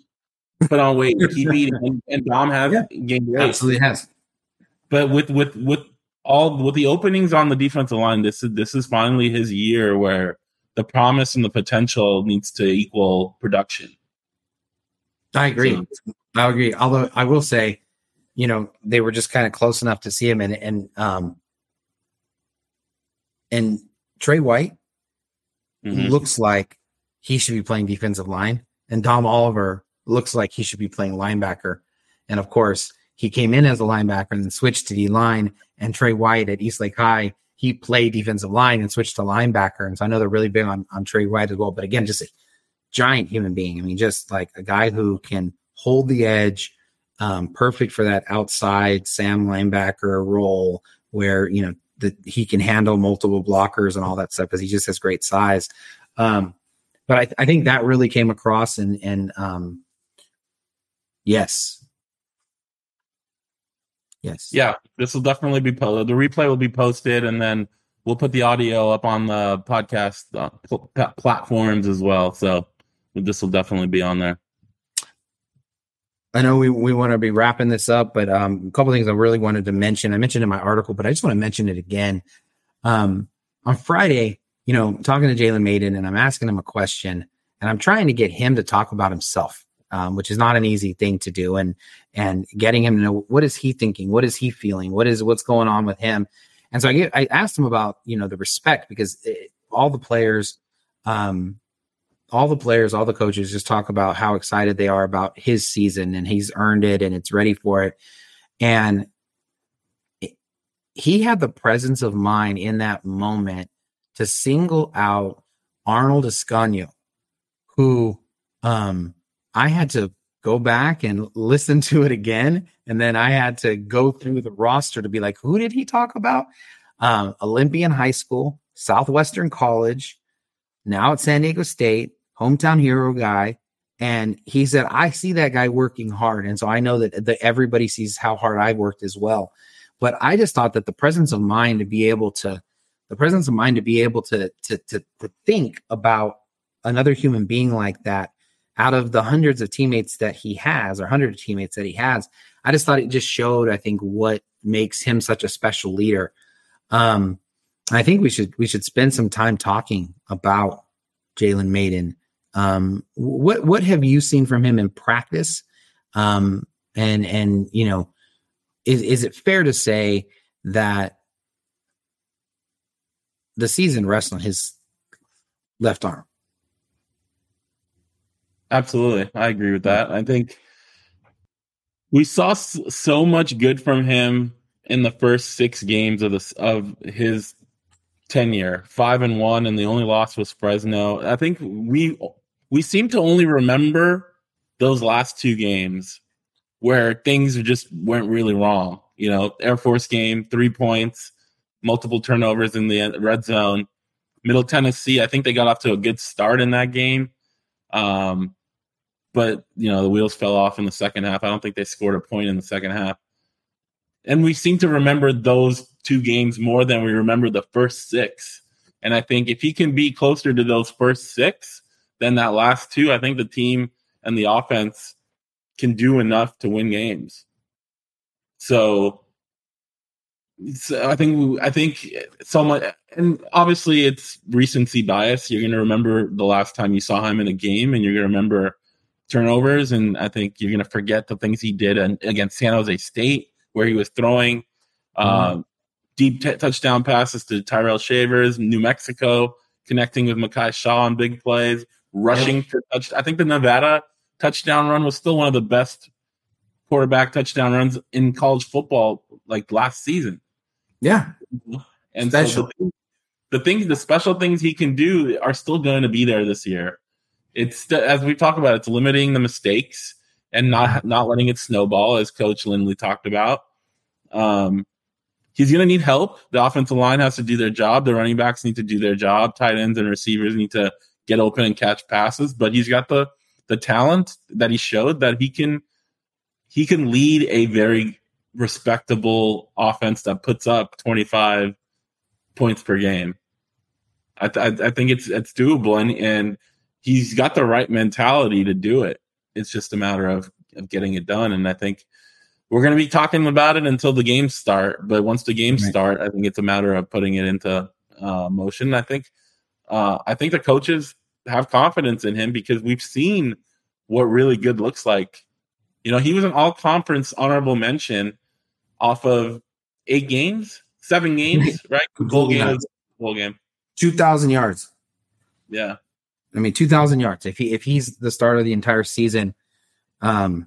put on weight, keep eating, and, and Dom has yeah, gained weight. Absolutely has. But with with with all with the openings on the defensive line, this is this is finally his year where the promise and the potential needs to equal production. I agree. So, I agree. Although I will say, you know, they were just kind of close enough to see him, and and um, and Trey White mm-hmm. looks like he should be playing defensive line, and Dom Oliver looks like he should be playing linebacker. And of course, he came in as a linebacker and then switched to D line. And Trey White at Eastlake High, he played defensive line and switched to linebacker. And so I know they're really big on, on Trey White as well. But again, just a giant human being. I mean, just like a guy who can hold the edge, um, perfect for that outside Sam linebacker role where, you know, that he can handle multiple blockers and all that stuff because he just has great size. Um, but I, I think that really came across and, and, um, Yes. Yes. Yeah, this will definitely be posted. The replay will be posted, and then we'll put the audio up on the podcast uh, pl- platforms as well. So this will definitely be on there. I know we, we want to be wrapping this up, but um, a couple things I really wanted to mention. I mentioned in my article, but I just want to mention it again. Um, on Friday, you know, talking to Jalen Mayden and I'm asking him a question, and I'm trying to get him to talk about himself um, which is not an easy thing to do. And and getting him to know what is he thinking, what is he feeling, what is what's going on with him. And so I get, I asked him about you know the respect because it, all the players, um, all the players, all the coaches just talk about how excited they are about his season and he's earned it and it's ready for it. And he had the presence of mind in that moment to single out Arnold Escanio, who um, I had to go back and listen to it again. And then I had to go through the roster to be like, who did he talk about? Um, Olympian High School, Southwestern College, now at San Diego State, hometown hero guy. And he said, I see that guy working hard. And so I know that, that everybody sees how hard I've worked as well. But I just thought that the presence of mind to be able to, the presence of mind to be able to, to, to, to think about another human being like that out of the hundreds of teammates that he has or hundreds of teammates that he has, I just thought it just showed, I think, what makes him such a special leader. Um, I think we should we should spend some time talking about Jalen Mayden. Um, what what have you seen from him in practice? Um, and and you know, is is it fair to say that the season rests on his left arm? Absolutely, I agree with that. I think we saw so much good from him in the first six games of this of his tenure, five and one, and the only loss was Fresno. I think we we seem to only remember those last two games where things just went really wrong. You know, Air Force game, three points, multiple turnovers in the red zone. Middle Tennessee, I think they got off to a good start in that game. Um, but you know, the wheels fell off in the second half. I don't think they scored a point in the second half. And we seem to remember those two games more than we remember the first six. And I think if he can be closer to those first six than that last two, I think the team and the offense can do enough to win games. So, so I think I think so much, and obviously it's recency bias. You're going to remember the last time you saw him in a game, and you're going to remember turnovers, and I think you're going to forget the things he did against San Jose State, where he was throwing mm-hmm. um, deep t- touchdown passes to Tyrell Shavers, New Mexico, connecting with Mekhi Shaw on big plays, rushing for touch. I think the Nevada touchdown run was still one of the best quarterback touchdown runs in college football like last season. Yeah. And special. so the, the things, the special things he can do are still going to be there this year. It's as we talk about, it's limiting the mistakes and not not letting it snowball, as Coach Lindley talked about. Um, he's going to need help. The offensive line has to do their job. The running backs need to do their job. Tight ends and receivers need to get open and catch passes. But he's got the the talent that he showed that he can he can lead a very respectable offense that puts up 25 points per game. I, th- I think it's it's doable, and and he's got the right mentality to do it. It's just a matter of of getting it done, and I think we're going to be talking about it until the games start. But once the games right. start, I think it's a matter of putting it into uh, motion. I think uh, I think the coaches have confidence in him because we've seen what really good looks like. You know, he was an all conference honorable mention off of eight games, seven games, right? Bowl game, bowl game, two thousand yards. Yeah, I mean, two thousand yards. If he if he's the starter of the entire season, um,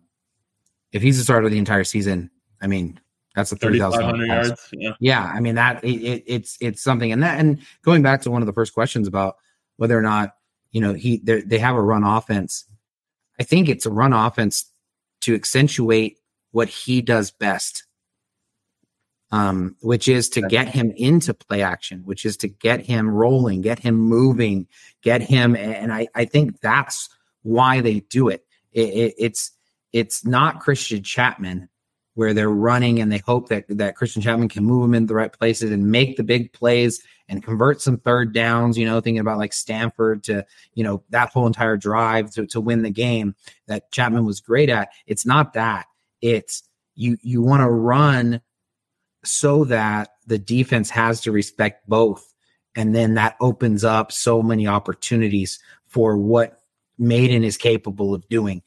if he's the starter of the entire season, I mean, that's a thirty thousand yards. Yeah. yeah, I mean that it, it, it's it's something, and that and going back to one of the first questions about whether or not you know he they have a run offense. I think it's a run offense to accentuate what he does best, um, which is to get him into play action, which is to get him rolling, get him moving, get him. And I, I think that's why they do it. it, it it's it's not Christian Chapman where they're running and they hope that that Christian Chapman can move them in the right places and make the big plays and convert some third downs, you know, thinking about like Stanford to, you know, that whole entire drive to, to win the game that Chapman was great at. It's not that. It's you you want to run so that the defense has to respect both. And then that opens up so many opportunities for what Mayden is capable of doing.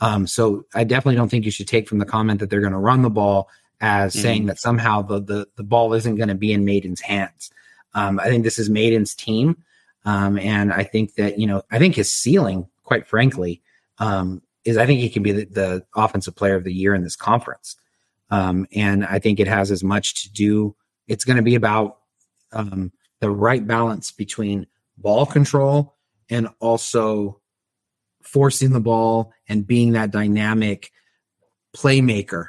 Um, so I definitely don't think you should take from the comment that they're going to run the ball as mm-hmm. saying that somehow the, the, the ball isn't going to be in Mayden's hands. Um, I think this is Mayden's team. Um, and I think that, you know, I think his ceiling, quite frankly, um, is I think he can be the, the, offensive player of the year in this conference. Um, and I think it has as much to do, it's going to be about um, the right balance between ball control and also forcing the ball and being that dynamic playmaker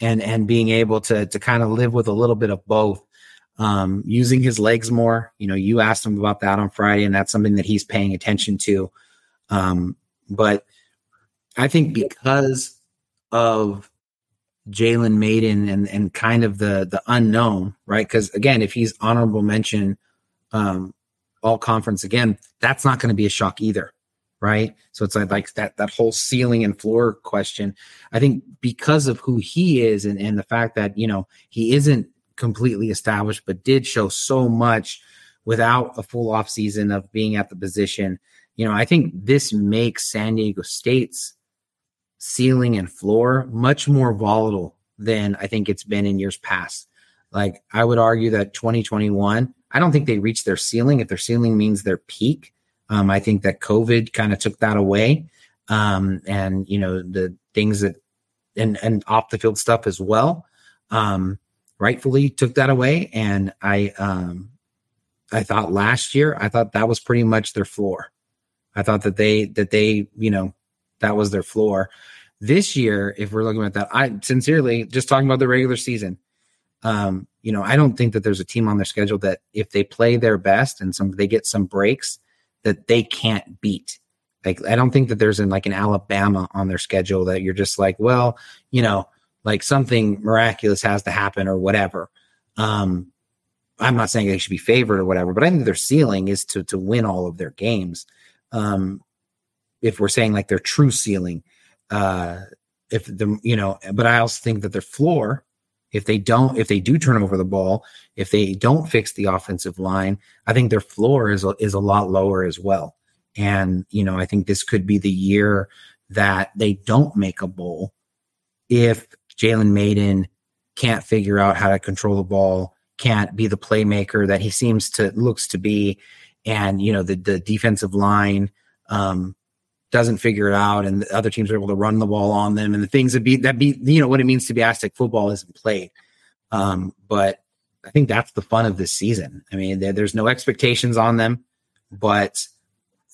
and and being able to to kind of live with a little bit of both. Um, using his legs more you know you asked him about that on friday and that's something that he's paying attention to. Um, but i think because of jalen Mayden and and kind of the the unknown right because again if he's honorable mention um, all conference again that's not going to be a shock either right? So it's like, like that that whole ceiling and floor question. I think because of who he is and, and the fact that, you know, he isn't completely established, but did show so much without a full off season of being at the position. You know, I think this makes San Diego State's ceiling and floor much more volatile than I think it's been in years past. Like I would argue that 2021, I don't think they reached their ceiling. If their ceiling means their peak, um, I think that COVID kind of took that away. Um, and, you know, the things that, and, and off the field stuff as well, um, rightfully took that away. And I, um, I thought last year, I thought that was pretty much their floor. I thought that they, that they, you know, that was their floor. This year, if we're looking at that, I sincerely just talking about the regular season, um, you know, I don't think that there's a team on their schedule that if they play their best and some they get some breaks, that they can't beat. Like I don't think that there's in like an Alabama on their schedule that you're just like, well, you know, like something miraculous has to happen or whatever. Um, I'm not saying they should be favored or whatever, but I think their ceiling is to to win all of their games. Um, if we're saying like their true ceiling, uh, if the you know, but I also think that their floor if they don't, if they do turn over the ball, if they don't fix the offensive line, I think their floor is is a lot lower as well. And you know, I think this could be the year that they don't make a bowl if Jalen Mayden can't figure out how to control the ball, can't be the playmaker that he seems to looks to be, and you know the the defensive line um, doesn't figure it out and the other teams are able to run the ball on them and the things that be that be you know what it means to be Aztec football isn't played. Um, but I think that's the fun of this season. I mean, there's no expectations on them, but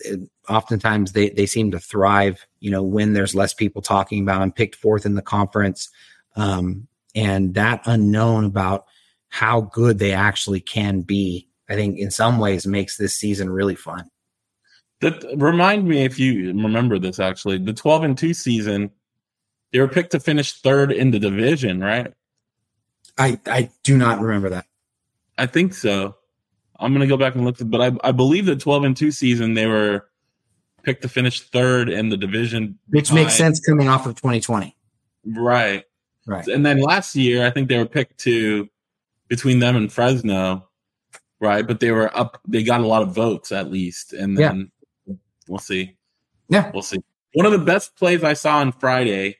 it, oftentimes they they seem to thrive. You know, when there's less people talking about them, picked fourth in the conference, um, and that unknown about how good they actually can be, I think in some ways makes this season really fun. That remind me if you remember this actually, the 12 and 2 season, they were picked to finish third in the division, right? I I do not remember that. I think so. I'm gonna go back and look, but I I believe the 12 and 2 season they were picked to finish third in the division, which makes sense coming off of 2020. Right. Right. And then last year, I think they were picked to between them and Fresno, right? But they were up. They got a lot of votes at least, and then We'll see. Yeah. We'll see. One of the best plays I saw on Friday,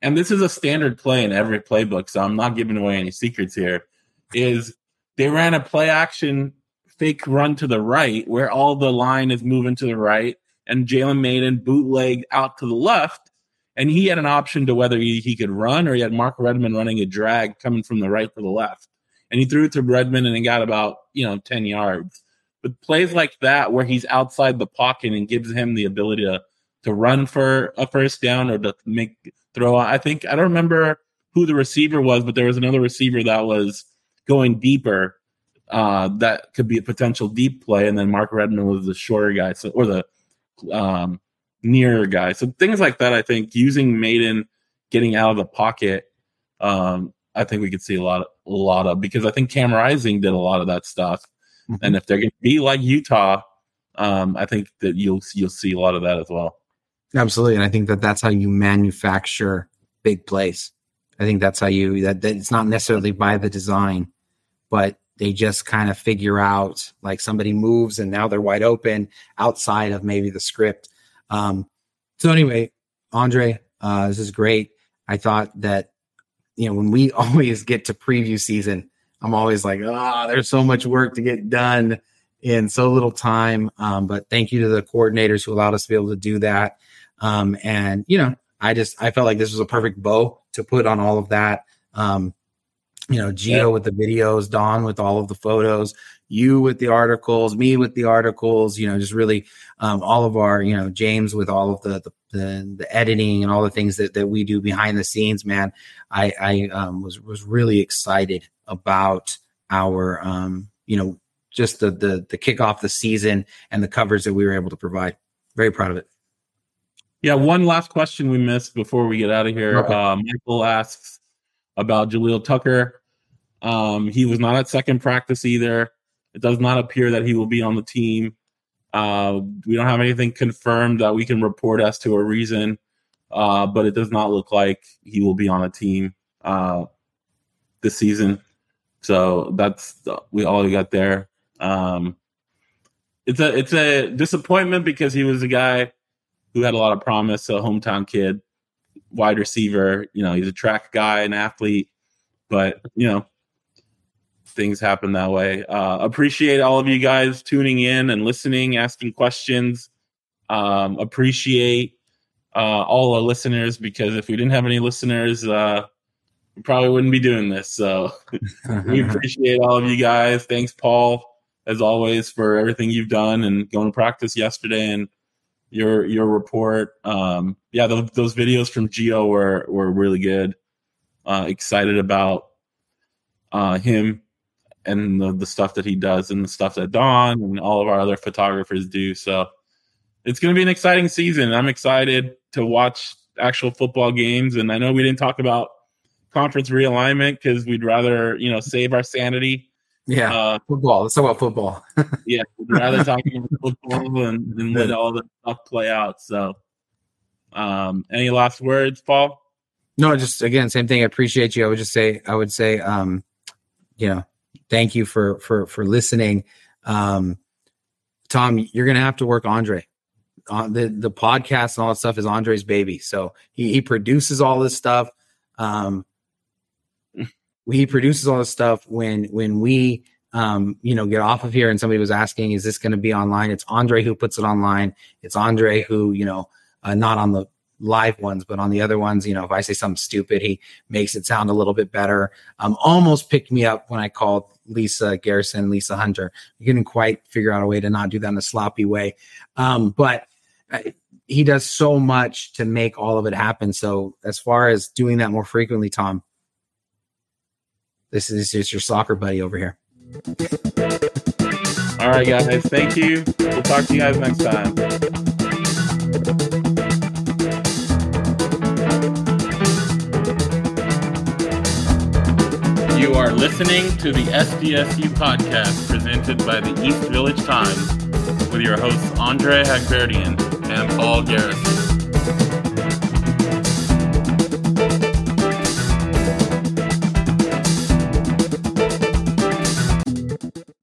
and this is a standard play in every playbook, so I'm not giving away any secrets here, is they ran a play action fake run to the right where all the line is moving to the right, and Jalen Mayden bootlegged out to the left. And he had an option to whether he, he could run or he had Mark Redmond running a drag coming from the right to the left. And he threw it to Redmond and he got about, you know, 10 yards. But plays like that, where he's outside the pocket and gives him the ability to to run for a first down or to make throw. I think I don't remember who the receiver was, but there was another receiver that was going deeper. Uh, that could be a potential deep play, and then Mark Redmond was the shorter guy, so or the um, nearer guy. So things like that, I think using Mayden getting out of the pocket, um, I think we could see a lot, of, a lot of because I think Cam Rising did a lot of that stuff. Mm-hmm. And if they're going to be like Utah, um, I think that you'll you'll see a lot of that as well. Absolutely, and I think that that's how you manufacture big plays. I think that's how you that, that it's not necessarily by the design, but they just kind of figure out like somebody moves and now they're wide open outside of maybe the script. Um, so anyway, Andre, uh, this is great. I thought that, you know, when we always get to preview season, I'm always like, oh, there's so much work to get done in so little time. Um, but thank you to the coordinators who allowed us to be able to do that. Um, and, you know, I just, I felt like this was a perfect bow to put on all of that. Um, you know, Geo yeah. with the videos, Don with all of the photos, you with the articles, me with the articles, you know, just really um, all of our, you know, James with all of the, the the, the editing and all the things that, that we do behind the scenes, man. I, I um, was was really excited about our um, you know, just the the the kickoff the season and the covers that we were able to provide. Very proud of it. Yeah, one last question we missed before we get out of here. Okay. Uh, Michael asks about Jaleel Tucker. Um, he was not at second practice either. It does not appear that he will be on the team. Uh, we don't have anything confirmed that we can report as to a reason, uh, but it does not look like he will be on a team uh, this season. So that's we all we got there. Um, it's a it's a disappointment because he was a guy who had a lot of promise, a hometown kid, wide receiver. You know, he's a track guy, an athlete, but you know, things happen that way. Uh, appreciate all of you guys tuning in and listening, asking questions. Um, appreciate uh, all the listeners because if we didn't have any listeners, uh, we probably wouldn't be doing this. So we appreciate all of you guys. Thanks, Paul, as always, for everything you've done and going to practice yesterday and your your report. Um, yeah, those, those videos from Geo were were really good. Uh, excited about uh, him and the, the stuff that he does and the stuff that Don and all of our other photographers do. So it's going to be an exciting season. I'm excited to watch actual football games. And I know we didn't talk about conference realignment because we'd rather, you know, save our sanity. Yeah, uh, football. Let's talk about football. yeah, we'd rather talk about football and, and let all the stuff play out. So, um, any last words, Paul? No, just again, same thing. I appreciate you. I would just say, I would say, um, you know, thank you for for for listening. Um, Tom, you're gonna have to work Andre. Uh, the the podcast and all that stuff is Andre's baby. So he, he produces all this stuff. Um, he produces all this stuff when when we um, you know get off of here and somebody was asking, is this going to be online? It's Andre who puts it online. It's Andre who you know uh, not on the live ones, but on the other ones, you know, if I say something stupid, he makes it sound a little bit better. Um, almost picked me up when I called Lisa Garrison, Lisa Hunter. He couldn't quite figure out a way to not do that in a sloppy way. Um, but uh, he does so much to make all of it happen. So as far as doing that more frequently, Tom, this is just your soccer buddy over here. All right, guys. Thank you. We'll talk to you guys next time. You are listening to the SDSU podcast presented by the East Village Times with your hosts Andre Haghverdian and Paul Garrison.